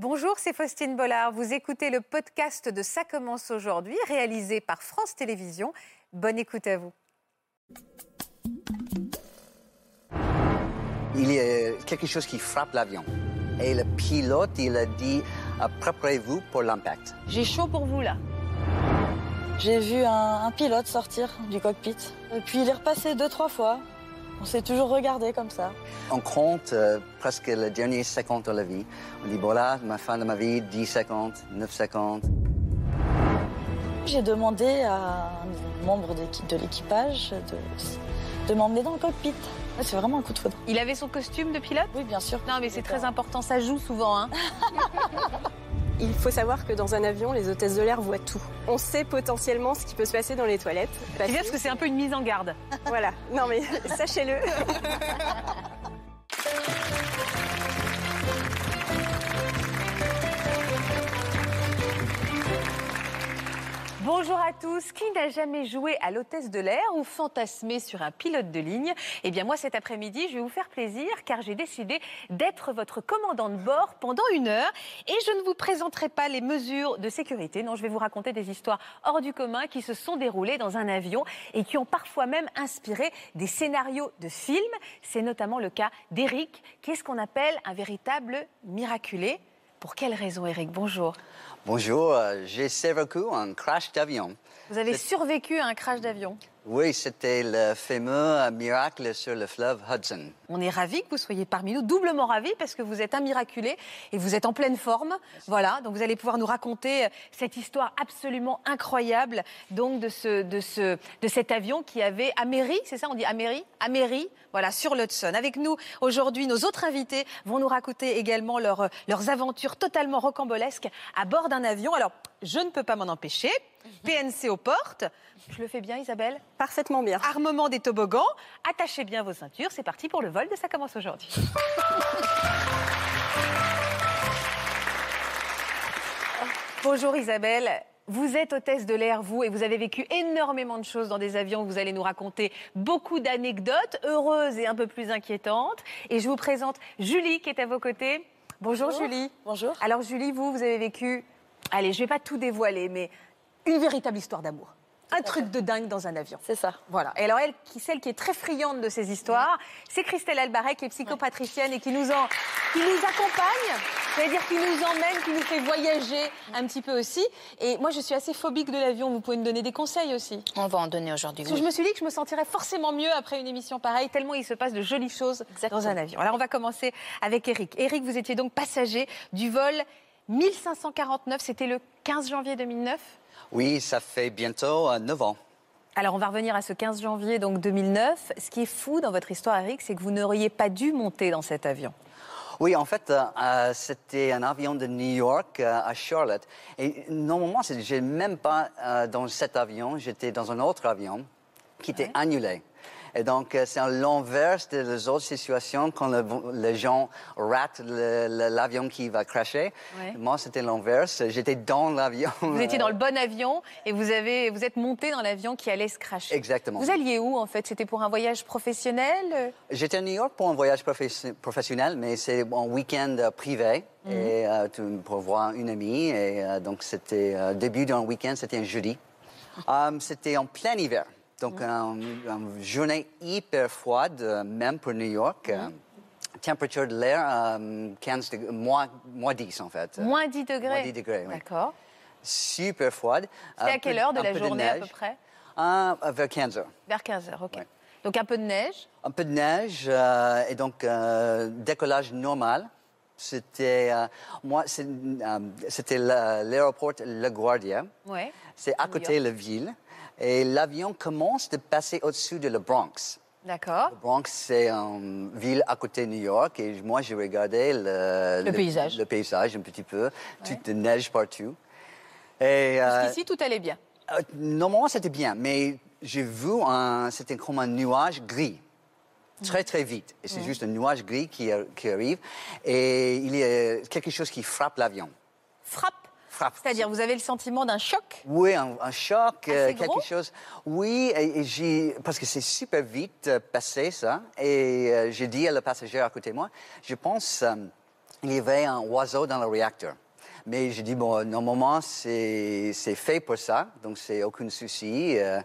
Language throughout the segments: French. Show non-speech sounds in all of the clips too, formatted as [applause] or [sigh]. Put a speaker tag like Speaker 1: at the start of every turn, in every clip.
Speaker 1: Bonjour, c'est Faustine Bollard. Vous écoutez le podcast de Ça commence aujourd'hui, réalisé par France Télévisions. Bonne écoute à vous.
Speaker 2: Il y a quelque chose qui frappe l'avion. Et le pilote, il a dit euh, préparez-vous pour l'impact.
Speaker 1: J'ai chaud pour vous là.
Speaker 3: J'ai vu un, un pilote sortir du cockpit. Et puis il est repassé deux, trois fois. On s'est toujours regardé comme ça.
Speaker 2: On compte euh, presque les derniers secondes de la vie. On dit voilà, ma fin de ma vie, 10 secondes, 9 secondes.
Speaker 3: J'ai demandé à un membre d'équipe- de l'équipage de, de m'emmener dans le cockpit. C'est vraiment un coup de foudre.
Speaker 1: Il avait son costume de pilote?
Speaker 3: Oui, bien sûr.
Speaker 1: Non, mais c'est très important, ça joue souvent. Hein. [laughs]
Speaker 4: Il faut savoir que dans un avion, les hôtesses de l'air voient tout. On sait potentiellement ce qui peut se passer dans les toilettes.
Speaker 1: C'est bien parce que c'est un peu une mise en garde.
Speaker 4: Voilà. Non mais [laughs] sachez-le. [laughs]
Speaker 1: Bonjour à tous. Qui n'a jamais joué à l'hôtesse de l'air ou fantasmé sur un pilote de ligne? Eh bien, moi, cet après-midi, je vais vous faire plaisir car j'ai décidé d'être votre commandant de bord pendant une heure. Et je ne vous présenterai pas les mesures de sécurité. Non, je vais vous raconter des histoires hors du commun qui se sont déroulées dans un avion et qui ont parfois même inspiré des scénarios de films. C'est notamment le cas d'Eric, qui est ce qu'on appelle un véritable miraculé. Pour quelle raison, Eric Bonjour.
Speaker 2: Bonjour, euh, j'ai survécu à un crash d'avion.
Speaker 1: Vous avez survécu à un crash d'avion.
Speaker 2: Oui, c'était le fameux miracle sur le fleuve Hudson.
Speaker 1: On est ravis que vous soyez parmi nous, doublement ravis parce que vous êtes un miraculé et vous êtes en pleine forme. Voilà, donc vous allez pouvoir nous raconter euh, cette histoire absolument incroyable donc de, ce, de, ce, de cet avion qui avait Améry, c'est ça on dit Améry Améry, voilà, sur l'Hudson. Avec nous aujourd'hui, nos autres invités vont nous raconter également leur, euh, leurs aventures totalement rocambolesques à bord d'un avion. Alors, je ne peux pas m'en empêcher. PNC aux portes. Je le fais bien, Isabelle
Speaker 4: Parfaitement bien.
Speaker 1: armement des toboggans. Attachez bien vos ceintures, c'est parti pour le vol de Ça commence aujourd'hui. [laughs] Bonjour Isabelle. Vous êtes hôtesse de l'air, vous, et vous avez vécu énormément de choses dans des avions. Vous allez nous raconter beaucoup d'anecdotes, heureuses et un peu plus inquiétantes. Et je vous présente Julie qui est à vos côtés. Bonjour,
Speaker 3: Bonjour.
Speaker 1: Julie.
Speaker 3: Bonjour.
Speaker 1: Alors Julie, vous, vous avez vécu, allez, je vais pas tout dévoiler, mais une véritable histoire d'amour. Un truc de dingue dans un avion.
Speaker 3: C'est ça.
Speaker 1: Voilà. Et alors, elle, qui, celle qui est très friande de ces histoires, c'est Christelle Albaret, qui est psychopatricienne et qui nous, en, qui nous accompagne, c'est-à-dire qui nous emmène, qui nous fait voyager un petit peu aussi. Et moi, je suis assez phobique de l'avion. Vous pouvez me donner des conseils aussi.
Speaker 5: On va en donner aujourd'hui.
Speaker 1: Parce que je me suis dit que je me sentirais forcément mieux après une émission pareille, tellement il se passe de jolies choses
Speaker 5: Exactement.
Speaker 1: dans un avion. Alors, on va commencer avec Eric. Eric, vous étiez donc passager du vol 1549. C'était le 15 janvier 2009.
Speaker 2: Oui, ça fait bientôt euh, 9 ans.
Speaker 1: Alors, on va revenir à ce 15 janvier donc 2009. Ce qui est fou dans votre histoire, Eric, c'est que vous n'auriez pas dû monter dans cet avion.
Speaker 2: Oui, en fait, euh, euh, c'était un avion de New York euh, à Charlotte. Et normalement, je n'étais même pas euh, dans cet avion, j'étais dans un autre avion qui était annulé. Et donc, euh, c'est l'inverse des autres situations quand le- les gens ratent l'avion qui va crasher.
Speaker 1: Ouais.
Speaker 2: Moi, c'était l'inverse. J'étais dans l'avion.
Speaker 1: Vous étiez dans le [laughs] bon avion et vous, avez, vous êtes monté dans l'avion qui allait se cracher.
Speaker 2: Exactement.
Speaker 1: Vous alliez où en fait? C'était pour un voyage professionnel?
Speaker 2: J'étais à New York pour un voyage professionnel, mais c'est un week-end euh, privé et, euh, pour voir une amie. Et euh, donc, c'était euh, début d'un week-end, c'était un jeudi. [laughs] C'était en plein hiver. Donc, un- une journée hyper froide, euh, même pour New York. Euh, température de l'air, euh, 15 degrés, moins, moins 10 en fait.
Speaker 1: Moins 10 degrés.
Speaker 2: Moins 10 degrés, oui.
Speaker 1: D'accord.
Speaker 2: Super froide.
Speaker 1: C'était
Speaker 2: Un
Speaker 1: à quelle heure de
Speaker 2: un
Speaker 1: la journée à peu près
Speaker 2: Euh, vers 15 heures.
Speaker 1: Vers 15 heures, ok.
Speaker 2: Ouais.
Speaker 1: Donc un peu de neige.
Speaker 2: Un peu de neige euh, et donc euh, décollage normal. C'était euh, moi, c'est, euh, c'était la- l'aéroport LaGuardia.
Speaker 1: Ouais.
Speaker 2: C'est à côté de la ville et l'avion commence de passer au-dessus de la Bronx.
Speaker 1: D'accord.
Speaker 2: Le Bronx, c'est une ville à côté de New York et moi, j'ai regardé le,
Speaker 1: Le paysage.
Speaker 2: le paysage un petit peu, toute de neige partout. Et, euh,
Speaker 1: Jusqu'ici, tout allait bien.
Speaker 2: euh, normalement, c'était bien, mais j'ai vu un, c'était comme un nuage gris. Très, très vite. Et c'est juste un nuage gris qui, qui arrive. Et il y a quelque chose qui frappe l'avion.
Speaker 1: Frappe.
Speaker 2: Frappe.
Speaker 1: C'est-à-dire, vous avez le sentiment d'un choc
Speaker 2: Oui, un, un choc, euh, quelque chose. Oui, et, et j'ai, parce que c'est super vite euh, passé ça. Et euh, j'ai dit à le passager à côté de moi, je pense, euh, il y avait un oiseau dans le réacteur. Mais j'ai dit, bon, normalement, c'est c'est fait pour ça, donc c'est aucun souci. Euh,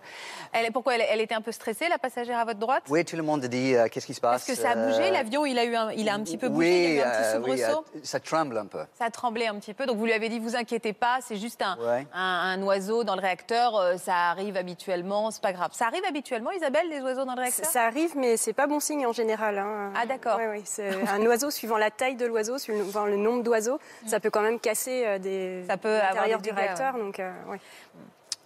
Speaker 1: Elle, pourquoi elle, elle était un peu stressée, la passagère à votre droite?
Speaker 2: Oui, tout le monde a dit, euh, qu'est-ce qui se passe
Speaker 1: Est-ce que ça a bougé
Speaker 2: Euh,
Speaker 1: L'avion, il a eu un, il a un petit peu bougé, il y a eu un petit
Speaker 2: oui,
Speaker 1: soubresaut
Speaker 2: euh, ça tremble un peu.
Speaker 1: Ça a tremblé un petit peu, donc vous lui avez dit vous inquiétez pas, c'est juste un,
Speaker 2: Ouais.
Speaker 1: un, un oiseau dans le réacteur, ça arrive habituellement, c'est pas grave. Ça arrive habituellement, Isabelle, les oiseaux dans le réacteur?
Speaker 4: Ça arrive, mais c'est pas bon signe en général. hein.
Speaker 1: Ah, d'accord.
Speaker 4: Ouais, ouais, c'est un oiseau suivant la taille de l'oiseau, suivant le nombre d'oiseaux, ça peut quand même casser euh, des
Speaker 1: Ça peut avoir
Speaker 4: l'intérieur
Speaker 1: des
Speaker 4: du réacteur. Donc, euh, ouais.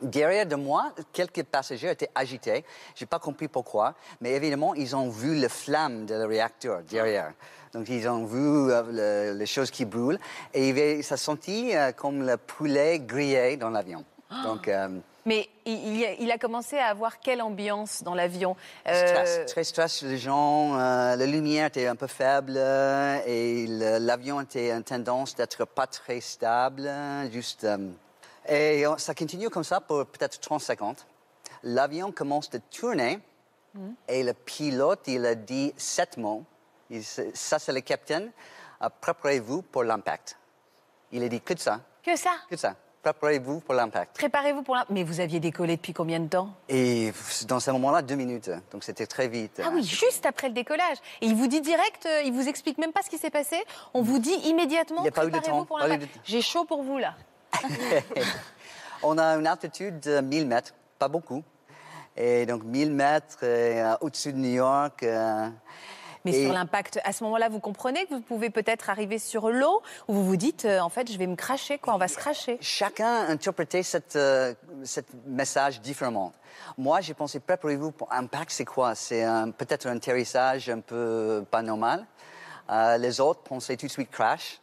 Speaker 2: Derrière de moi, quelques passagers étaient agités. Je n'ai pas compris pourquoi, mais évidemment, ils ont vu la flamme de le réacteur derrière. Donc, ils ont vu euh, le- les choses qui brûlent et ça sentit euh, comme le poulet grillé dans l'avion. Donc, euh,
Speaker 1: Mais il, il a, commencé à avoir quelle ambiance dans l'avion Euh,
Speaker 2: stress, très stress les gens. euh, la lumière était un peu faible euh, et l'avion était en tendance d'être pas très stable. Juste, et ça continue comme ça pour peut-être 30 secondes. L'avion commence de tourner et le pilote, il a dit sept mots. Il- ça, c'est le capitaine. Préparez-vous pour l'impact. Il a dit que ça,
Speaker 1: Que ça?
Speaker 2: Que ça. Préparez-vous pour l'impact.
Speaker 1: Préparez-vous pour la... Mais vous aviez décollé depuis combien de temps?
Speaker 2: Et dans ce moment-là, deux minutes. Donc c'était très vite.
Speaker 1: Ah oui, juste après le décollage. Et il vous dit direct, euh, il vous explique même pas ce qui s'est passé. On vous dit immédiatement.
Speaker 2: Il y a pas eu de
Speaker 1: préparez-vous pour l'impact. J'ai chaud pour vous là. [laughs]
Speaker 2: On a une altitude de 1000 mètres, pas beaucoup. Et donc 1000 mètres euh, au-dessus de New York. euh,
Speaker 1: Mais
Speaker 2: Et-
Speaker 1: sur l'impact, à ce moment-là, vous comprenez que vous pouvez peut-être arriver sur l'eau ou vous vous dites, euh, en fait, je vais me cracher, quoi, on va se cracher.
Speaker 2: chacun interprétait cette, euh, message différemment. Moi, j'ai pensé, préparez-vous pour impact, c'est quoi? C'est peut-être un atterrissage un peu pas normal. Euh, les autres pensaient tout de suite crash.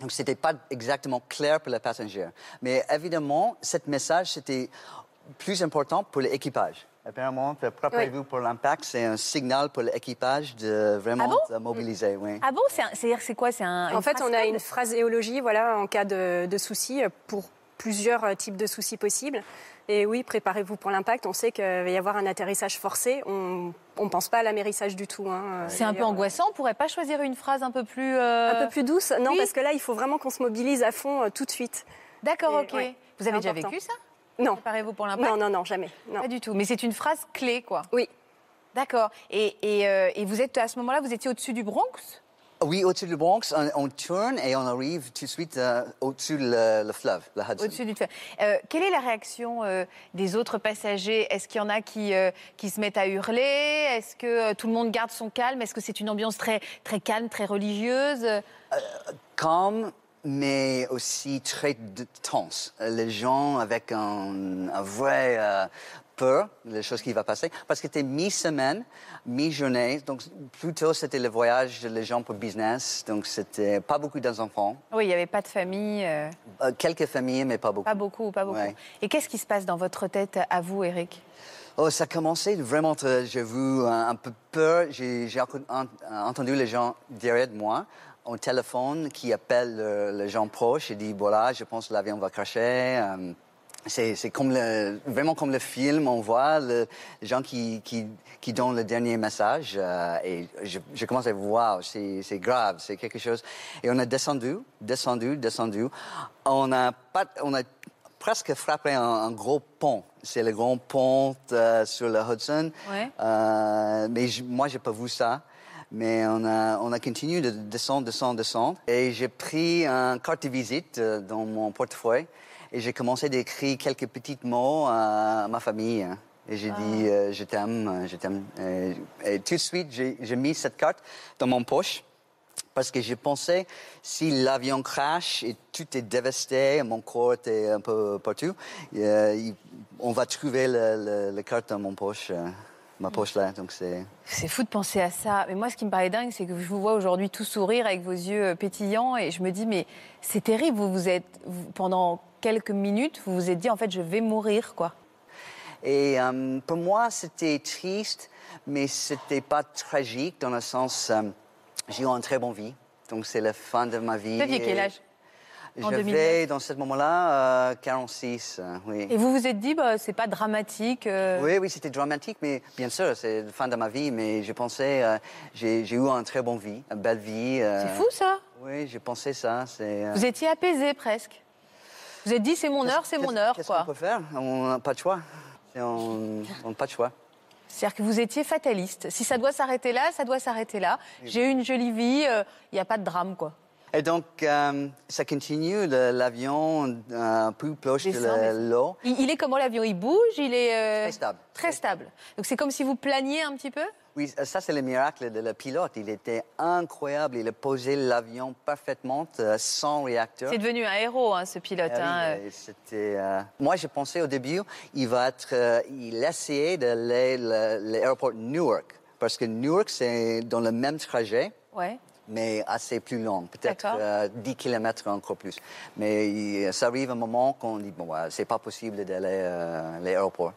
Speaker 2: Donc, ce n'était pas exactement clair pour les passagers. Mais évidemment, ce message, c'était plus important pour l'équipage. Apparemment, préparez-vous pour l'impact, c'est un signal pour l'équipage de vraiment
Speaker 1: Ah bon?
Speaker 2: se mobiliser. Oui.
Speaker 1: Ah bon? C'est C'est-à-dire, c'est quoi? C'est un.
Speaker 4: En fait, on a une phraséologie voilà, en cas de, de soucis euh, pour plusieurs euh, types de soucis possibles. Et oui, préparez-vous pour l'impact. On sait qu'il va y avoir un atterrissage forcé. On ne pense pas à l'amérissage du tout. hein.
Speaker 1: C'est un peu angoissant. On pourrait pas choisir une phrase un peu plus. euh,
Speaker 4: Un peu plus douce? Non,
Speaker 1: oui.
Speaker 4: parce que là, il faut vraiment qu'on se mobilise à fond euh, tout de suite.
Speaker 1: D'accord, ok.
Speaker 4: ouais,
Speaker 1: vous avez déjà
Speaker 4: important.
Speaker 1: vécu ça?
Speaker 4: Non,
Speaker 1: Préparez-vous pour l'impact
Speaker 4: non, non, non, jamais. Non.
Speaker 1: Pas du tout. Mais c'est une phrase clé, quoi.
Speaker 4: Oui,
Speaker 1: D'accord. Et, et, euh, et vous êtes à ce moment-là, vous étiez au-dessus du Bronx?
Speaker 2: Oui, au-dessus du Bronx, on, on tourne et on arrive tout de suite euh, au-dessus le, le fleuve, le Hudson.
Speaker 1: Au-dessus du fleuve. Euh, quelle est la réaction euh, des autres passagers? Est-ce qu'il y en a qui, euh, qui se mettent à hurler? Est-ce que euh, tout le monde garde son calme? Est-ce que c'est une ambiance très, très calme, très religieuse?
Speaker 2: Calme, mais aussi très tense. Euh, Les gens avec un, un vrai euh, peur des choses qui vont passer. Parce que c'était mi-semaine, mi-journée. Donc, plutôt, c'était le voyage des gens pour business. Donc, c'était pas beaucoup d'enfants.
Speaker 1: Oui, il n'y avait pas de famille, euh,
Speaker 2: Euh, quelques familles, mais pas beaucoup.
Speaker 1: pas beaucoup, pas beaucoup.
Speaker 2: Ouais.
Speaker 1: Et qu'est-ce qui se passe dans votre tête à vous, Eric?
Speaker 2: Oh, ça a commencé vraiment, j'ai vu un, un peu peur. J'ai en- entendu les gens derrière de moi au téléphone qui appellent euh, les gens proches et disent voilà, je pense que l'avion va cracher. Euh, c'est c'est comme le, vraiment comme le film, on voit le- les gens qui, qui, qui donnent le dernier message. euh, et je, je commence à voir, c'est c'est grave, c'est quelque chose. Et on a descendu, descendu, descendu. On a, pas, on a presque frappé un, un gros pont. C'est le grand pont euh, sur le Hudson.
Speaker 1: Ouais.
Speaker 2: Euh, mais je- moi, j'ai pas vu ça. Mais on a, on a continué de descendre, descendre, descendre. Et j'ai pris un carte de visite euh, dans mon portefeuille et j'ai commencé d'écrire quelques petits mots à ma famille. hein. Et j'ai dit, euh, je t'aime, euh, je t'aime. Et, et tout de suite, j'ai mis cette carte dans mon poche parce que je pensais, si l'avion crache et tout est dévasté, mon corps est un peu partout, euh, on va trouver la carte dans mon poche, ma poche là. Donc c'est.
Speaker 1: C'est fou de penser à ça. Mais moi, ce qui me paraît dingue, c'est que je vous vois aujourd'hui tout sourire avec vos yeux euh, pétillants et je me dis, mais c'est terrible. Vous vous êtes, vous- pendant quelques minutes, vous vous êtes dit, en fait, je vais mourir, quoi.
Speaker 2: Et euh, pour moi, c'était triste, mais c'était pas tragique dans le sens, euh, j'ai eu une très bonne vie. Donc c'est la fin de ma vie.
Speaker 1: Vous aviez quel âge?
Speaker 2: J'avais
Speaker 1: 2009.
Speaker 2: dans ce moment-là euh, 46, euh, oui.
Speaker 1: Et vous vous êtes dit, bah, c'est pas dramatique. euh,
Speaker 2: Oui, oui, c'était dramatique, mais bien sûr, c'est la fin de ma vie, mais je pensais, euh, j'ai eu une très bonne vie, une belle vie.
Speaker 1: C'est fou ça.
Speaker 2: Oui, j'ai pensé ça.
Speaker 1: Vous étiez apaisé presque. Vous êtes dit, c'est mon heure, c'est mon heure,
Speaker 2: Qu'est-ce
Speaker 1: quoi.
Speaker 2: qu'on peut faire? On n'a pas de choix. On n'a pas de choix.
Speaker 1: C'est-à-dire que vous étiez fataliste. Si ça doit s'arrêter là, ça doit s'arrêter là. J'ai eu une jolie vie, il n'y a pas de drame, quoi.
Speaker 2: Et donc, euh, ça continue, l'avion euh, plus proche de l'eau.
Speaker 1: Il, il est comment l'avion Il bouge Il est euh,
Speaker 2: Très stable.
Speaker 1: Très stable. Donc c'est comme si vous planiez un petit peu?
Speaker 2: Oui, ça c'est le miracle de le pilote. Il était incroyable. Il a posé l'avion parfaitement euh, sans réacteur.
Speaker 1: C'est devenu un héros, hein, ce pilote.
Speaker 2: Ah oui,
Speaker 1: hein.
Speaker 2: euh, c'était, euh, Moi, j'ai pensé au début, il va être, euh, il essayait d'aller à l'aéroport Newark, parce que Newark c'est dans le même trajet,
Speaker 1: Ouais.
Speaker 2: Mais assez plus long, peut-être euh, 10 km encore plus. Mais ça arrive un moment qu'on dit bon, c'est pas possible d'aller euh, à l'aéroport.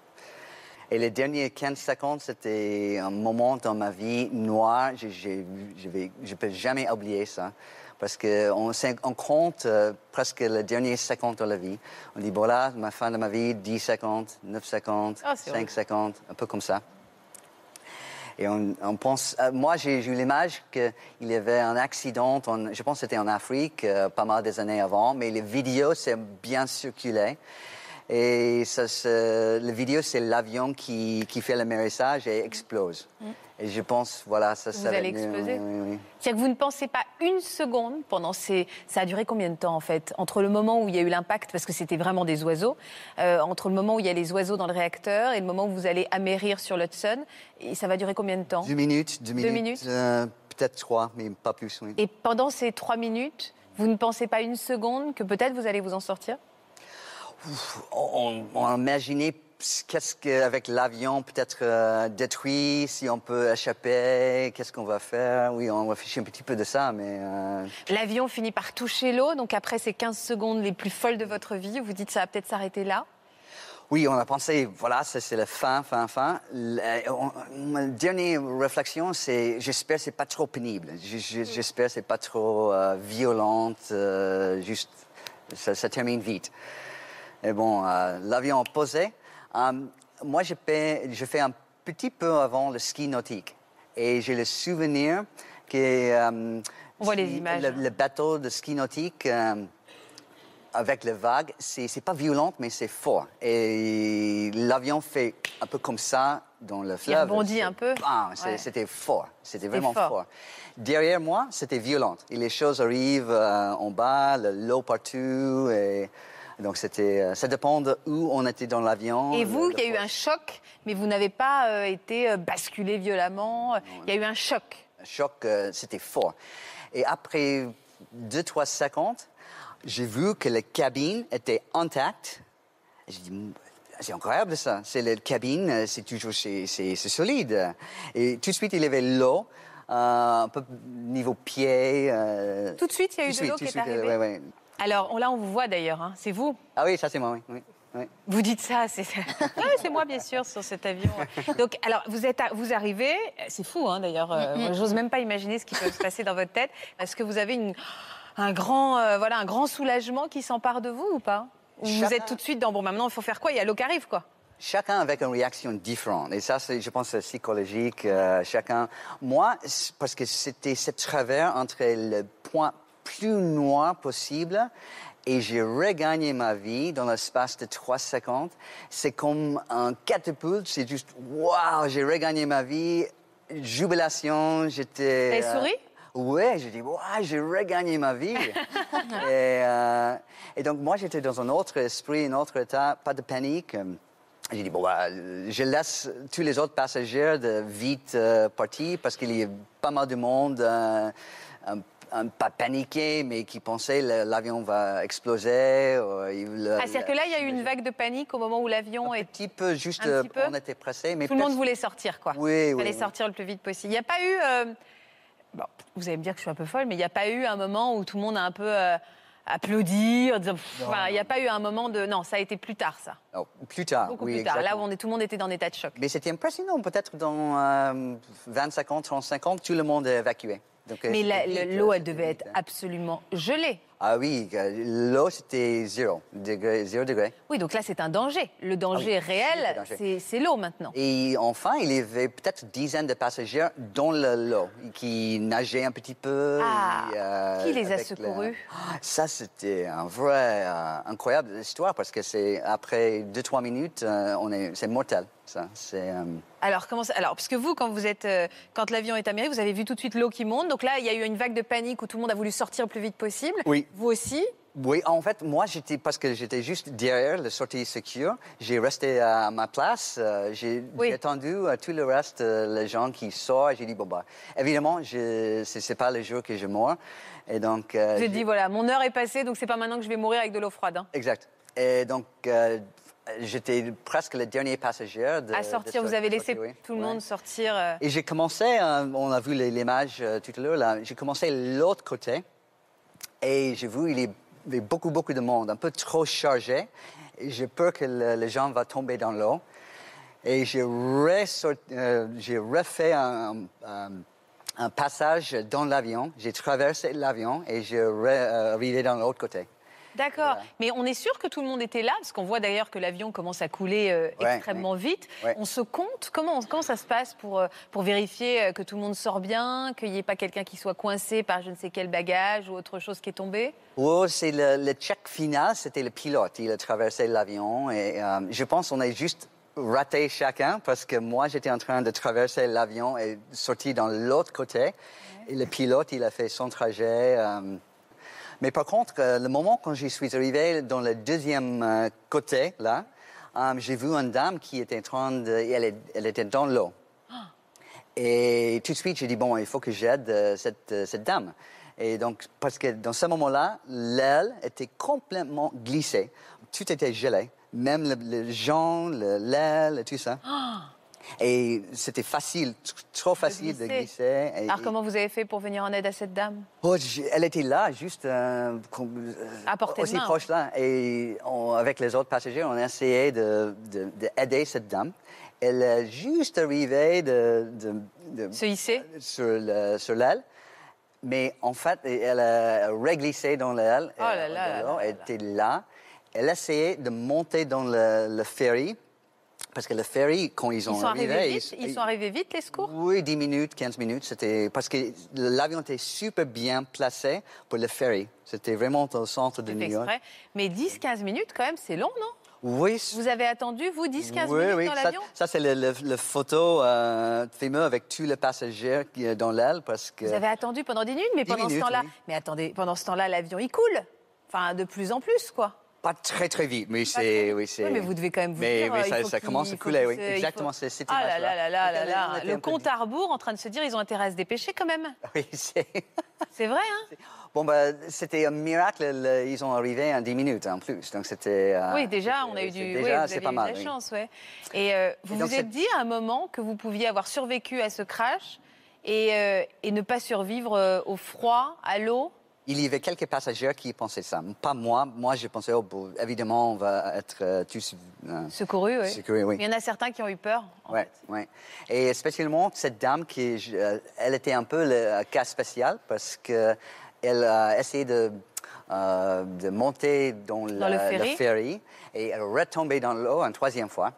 Speaker 2: Et les derniers 15 secondes, c'était un moment dans ma vie noir. Je ne peux jamais oublier ça. Parce qu'on on compte euh, presque les derniers secondes de la vie. On dit, voilà, ma fin de ma vie, 10 secondes, 9 secondes,
Speaker 1: Ah, c'est
Speaker 2: 5
Speaker 1: horrible.
Speaker 2: secondes, un peu comme ça. On, pense. euh, moi, j'ai eu l'image qu'il y avait un accident, en- je pense que c'était en Afrique, euh, pas mal des années avant, mais les vidéos, c'est bien circulé. Et ça, le vidéo, c'est l'avion qui, fait le message et explose. Et je pense, voilà, ça.
Speaker 1: Vous
Speaker 2: ça
Speaker 1: allez
Speaker 2: mieux,
Speaker 1: exploser
Speaker 2: oui, oui, oui.
Speaker 1: C'est-à-dire que vous ne pensez pas une seconde pendant ces... Ça a duré combien de temps en fait Entre le moment où il y a eu l'impact, parce que c'était vraiment des oiseaux, euh, entre le moment où il y a les oiseaux dans le réacteur et le moment où vous allez amérir sur l'Hudson, et ça va durer combien de temps?
Speaker 2: Deux minutes, deux minutes,
Speaker 1: minutes?
Speaker 2: euh, peut-être trois, mais pas plus, oui.
Speaker 1: Et pendant ces trois minutes, vous ne pensez pas une seconde que peut-être vous allez vous en sortir?
Speaker 2: On, on imaginait qu'est-ce qu'avec l'avion peut-être euh, détruit, si on peut échapper, qu'est-ce qu'on va faire? Oui, on réfléchit un petit peu de ça, mais euh,
Speaker 1: L'avion finit par toucher l'eau, donc après ces 15 secondes les plus folles de votre vie, vous dites ça va peut-être s'arrêter là?
Speaker 2: Oui, on a pensé, voilà, c'est la fin, fin, fin. La, on- ma dernière réflexion, c'est j'espère que c'est pas trop pénible. J- J'espère que c'est pas trop euh, violente, euh, juste ça, ça termine vite. Et bon, l'avion posé. Euh, moi, je fais, je fais un petit peu avant le ski nautique. Et j'ai le souvenir que... euh,
Speaker 1: On voit les images,
Speaker 2: Le,
Speaker 1: hein.
Speaker 2: le bateau de ski nautique, euh, avec les vagues, c'est pas violent, mais c'est fort. Et l'avion fait un peu comme ça dans le fleuve.
Speaker 1: rebondit
Speaker 2: C'est-
Speaker 1: un peu. Ouais.
Speaker 2: C'était fort. C'était vraiment
Speaker 1: fort.
Speaker 2: fort. Derrière moi, c'était violent. Et les choses arrivent euh, en bas, le- l'eau partout. Et donc, c'était, euh, ça dépend de où on était dans l'avion.
Speaker 1: Et vous, il y a eu un choc, mais vous n'avez pas euh, été euh, basculé violemment. Il y a eu un choc.
Speaker 2: Un choc, euh, c'était fort. Et après deux, trois secondes, j'ai vu que la cabine était intacte. J'ai dit, c'est incroyable ça. C'est la cabine, c'est toujours c'est, c'est- c'est solide. Et tout de suite, il y avait l'eau, euh, un peu niveau pied.
Speaker 1: Tout de suite, il y a eu de l'eau qui est arrivée.
Speaker 2: ouais, ouais.
Speaker 1: Alors on- là, on vous voit d'ailleurs. hein. C'est vous.
Speaker 2: Ah oui, ça c'est moi, oui. oui, oui.
Speaker 1: Vous dites ça, c'est [laughs] Ouais, c'est moi bien sûr sur cet avion. Donc alors vous êtes, à- vous arrivez, c'est fou hein, d'ailleurs. euh, moi, J'ose même pas imaginer ce qui peut se passer dans votre tête. Est-ce que vous avez une, un grand, euh, voilà, un grand soulagement qui s'empare de vous ou pas? Ou vous êtes tout de suite dans bon, maintenant il faut faire quoi? Il y a l'eau qui arrive quoi.
Speaker 2: Chacun avec une réaction différente. Et ça, c'est, je pense, c'est psychologique. euh, chacun. Moi, parce que c'était ce travers entre le point plus noir possible et j'ai regagné ma vie dans l'espace de trois secondes. C'est comme un catapulte. C'est juste, waouh, j'ai regagné ma vie. Jubilation, j'étais.
Speaker 1: T'avais souri?
Speaker 2: Ouais, j'ai dit, waouh, j'ai regagné ma vie. [laughs] et, euh, et donc, moi, j'étais dans un autre esprit, un autre état, pas de panique. J'ai dit, bon, bah, je laisse tous les autres passagers de vite euh, partir parce qu'il y a pas mal de monde, euh, un- un- pas paniqué, mais qui pensait que l'avion va exploser.
Speaker 1: Ah, C'est-à-dire que là, il y a eu une vague de panique au moment où l'avion
Speaker 2: un
Speaker 1: est.
Speaker 2: petit peu, juste,
Speaker 1: Un
Speaker 2: euh,
Speaker 1: petit peu
Speaker 2: on était pressé. Mais
Speaker 1: Tout le monde voulait sortir, quoi.
Speaker 2: Oui,
Speaker 1: Il fallait
Speaker 2: oui.
Speaker 1: sortir le plus vite possible. Il n'y a pas eu. euh, bon, vous allez me dire que je suis un peu folle, mais il n'y a pas eu un moment où tout le monde a un peu euh, applaudi en disant. pff, voilà, Il n'y a pas eu un moment de. Non, ça a été plus tard, ça.
Speaker 2: Oh, plus tard.
Speaker 1: Beaucoup
Speaker 2: oui,
Speaker 1: plus tard. Là où
Speaker 2: exactement.
Speaker 1: on est, tout le monde était dans un état de choc.
Speaker 2: Mais c'était impressionnant. Peut-être dans euh, 25 ans, 35 ans, tout le monde est évacué. Donc,
Speaker 1: Mais l'eau, elle devait être absolument gelée.
Speaker 2: Ah oui, euh, l'eau, c'était zéro degré. Zéro degré.
Speaker 1: Oui, donc là, c'est un danger. Le danger
Speaker 2: Ah oui,
Speaker 1: réel,
Speaker 2: danger.
Speaker 1: c'est- l'eau maintenant.
Speaker 2: Et enfin, il y avait peut-être dizaines de passagers dans le- l'eau qui nageaient un petit peu.
Speaker 1: Ah,
Speaker 2: et, euh,
Speaker 1: qui les a
Speaker 2: le-
Speaker 1: secourus?
Speaker 2: Ah, Ça, c'était un vrai, euh, incroyable histoire parce que c'est après 2-3 minutes, euh, on est, c'est mortel. Ça, c'est. euh,
Speaker 1: Alors, comment ça- Alors, puisque vous, quand vous êtes, euh, quand l'avion est améri, vous avez vu tout de suite l'eau qui monte. Donc là, il y a eu une vague de panique où tout le monde a voulu sortir le plus vite possible.
Speaker 2: Oui.
Speaker 1: Vous aussi?
Speaker 2: Oui, en fait, moi, j'étais parce que j'étais juste derrière la sortie secure. J'ai resté à ma place. euh, j'ai
Speaker 1: Oui.
Speaker 2: attendu euh, tout le reste, les gens qui sortent. J'ai dit bon bah, évidemment, je, c'est, c'est pas le jour que je meurs. Et donc.
Speaker 1: J'ai
Speaker 2: j'ai-
Speaker 1: dit voilà, mon heure est passée, donc c'est pas maintenant que je vais mourir avec de l'eau froide. hein.
Speaker 2: Exact. Et donc, euh, j'étais presque le dernier passager. De,
Speaker 1: à sortir,
Speaker 2: so-
Speaker 1: vous avez
Speaker 2: de
Speaker 1: laissé
Speaker 2: oui.
Speaker 1: tout le
Speaker 2: Ouais.
Speaker 1: monde sortir. euh,
Speaker 2: Et j'ai commencé, euh, on a vu l'image euh, tout à l'heure, là, j'ai commencé l'autre côté et j'ai vu il y avait beaucoup, beaucoup de monde, un peu trop chargé. J'ai peur que le- les gens vont tomber dans l'eau. Et j'ai euh, j'ai refait un, un- un passage dans l'avion. J'ai traversé l'avion et j'ai arrivé dans l'autre côté.
Speaker 1: D'accord.
Speaker 2: Voilà.
Speaker 1: Mais on est sûr que tout le monde était là, parce qu'on voit d'ailleurs que l'avion commence à couler euh,
Speaker 2: Ouais,
Speaker 1: extrêmement vite.
Speaker 2: Ouais.
Speaker 1: On se compte comment, comment ça se passe pour, euh, pour vérifier euh, que tout le monde sort bien, qu'il n'y ait pas quelqu'un qui soit coincé par je ne sais quel bagage ou autre chose qui est tombé?
Speaker 2: Oh, c'est le, le check final, c'était le pilote. Il a traversé l'avion et euh, je pense qu'on a juste raté chacun parce que moi, j'étais en train de traverser l'avion et sortir dans l'autre côté. Et le pilote, il a fait son trajet. euh. Mais par contre, euh, le moment quand je suis arrivé dans le deuxième euh, côté, là, euh, j'ai vu une dame qui était en train de... Elle, était dans l'eau. Et tout de suite, j'ai dit, bon, il faut que j'aide cette, cette dame. Et donc, parce que dans ce moment-là, l'aile était complètement glissée. Tout était gelé, même le, le l'aile, tout ça. Et c'était facile, trop facile de
Speaker 1: glisser.
Speaker 2: Et-
Speaker 1: Alors comment vous avez fait pour venir en aide à cette dame?
Speaker 2: Oh, elle était là, juste euh, euh,
Speaker 1: À portée de
Speaker 2: aussi
Speaker 1: main.
Speaker 2: proche là. Et on- avec les autres passagers, on a essayé de, de- de cette dame. Elle est juste arrivée de, de- de-
Speaker 1: Se hisser
Speaker 2: sur le- sur l'aile. Mais en fait, elle a réglissé dans l'aile.
Speaker 1: Oh là là là
Speaker 2: Elle était là. Elle essayait de monter dans le, le ferry. Parce que le ferry, quand ils
Speaker 1: Ils
Speaker 2: ont
Speaker 1: sont arrivés
Speaker 2: arrivé,
Speaker 1: vite Ils sont arrivés vite, les secours?
Speaker 2: Oui, 10 minutes, 15 minutes. C'était parce que l'avion était super bien placé pour le ferry. C'était vraiment au centre de New York.
Speaker 1: Mais 10-15 minutes, quand même, c'est long, non?
Speaker 2: Oui,
Speaker 1: Vous avez attendu, vous, 10-15
Speaker 2: oui,
Speaker 1: minutes
Speaker 2: oui.
Speaker 1: dans
Speaker 2: Ça,
Speaker 1: l'avion?
Speaker 2: ça, c'est le, le- le photo euh, fameux avec tous les passagers est dans l'aile parce que.
Speaker 1: Vous avez attendu pendant 10 minutes, mais
Speaker 2: 10
Speaker 1: pendant ce temps-là,
Speaker 2: oui.
Speaker 1: mais attendez, pendant ce temps-là, l'avion il coule. Enfin, de plus en plus, quoi.
Speaker 2: Pas très très vite, mais c'est, oui, c'est.
Speaker 1: Oui, mais vous devez quand même vous
Speaker 2: mais,
Speaker 1: dire.
Speaker 2: mais
Speaker 1: euh,
Speaker 2: ça, commence à couler, oui. Exactement, c'est cette
Speaker 1: Ah là
Speaker 2: image-là.
Speaker 1: là là là là là. Le compte à rebours en train de se dire, ils ont intérêt à se dépêcher quand même. [laughs]
Speaker 2: Oui, c'est. [laughs]
Speaker 1: C'est vrai, hein
Speaker 2: Bon, bah, c'était un miracle. le- Ils ont arrivé en 10 minutes en plus. Donc, c'était. euh,
Speaker 1: Oui, déjà, on a eu du.
Speaker 2: Déjà,
Speaker 1: oui,
Speaker 2: c'est pas mal.
Speaker 1: de la
Speaker 2: oui.
Speaker 1: chance, ouais. Et euh, vous
Speaker 2: Et
Speaker 1: vous êtes dit à un moment que vous pouviez avoir survécu à ce crash et, euh, et ne pas survivre au froid, à l'eau?
Speaker 2: Il y avait quelques passagers qui pensaient ça. Pas moi. Moi, je pensais, oh, bon, évidemment, on va être euh, tous. euh,
Speaker 1: Secouru, oui.
Speaker 2: Secourus, oui.
Speaker 1: Il y en a certains qui ont eu peur. en
Speaker 2: Ouais. Et spécialement cette dame qui, euh, elle était un peu le cas spécial parce que elle a essayé de, euh, de monter dans,
Speaker 1: Dans le
Speaker 2: la-
Speaker 1: ferry.
Speaker 2: et elle est retombée dans l'eau une troisième fois.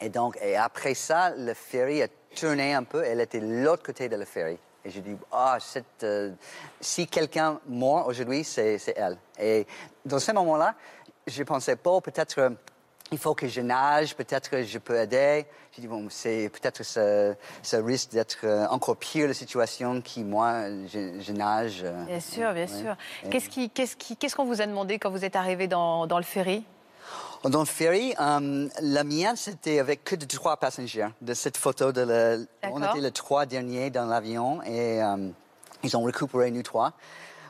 Speaker 2: Et donc, et après ça, le ferry a tourné un peu. Elle était de l'autre côté de le ferry. Et je dis, ah, euh, si quelqu'un mort aujourd'hui, c'est elle. Et dans ce moment-là, je pensais pas, peut-être, il faut que je nage, peut-être que je peux aider. J'ai dit, bon, c'est peut-être ça, risque d'être euh, encore pire la situation qui, moi, je, je nage. euh.
Speaker 1: Bien sûr, bien
Speaker 2: Ouais.
Speaker 1: sûr. Qu'est-ce qui- qu'est-ce qui- qu'est-ce qu'on vous a demandé quand vous êtes arrivé dans, dans le ferry?
Speaker 2: Dans le ferry, euh, la mienne, c'était avec que de trois passagers. De cette photo, de le- on était les trois derniers dans l'avion et euh, ils ont récupéré nous trois.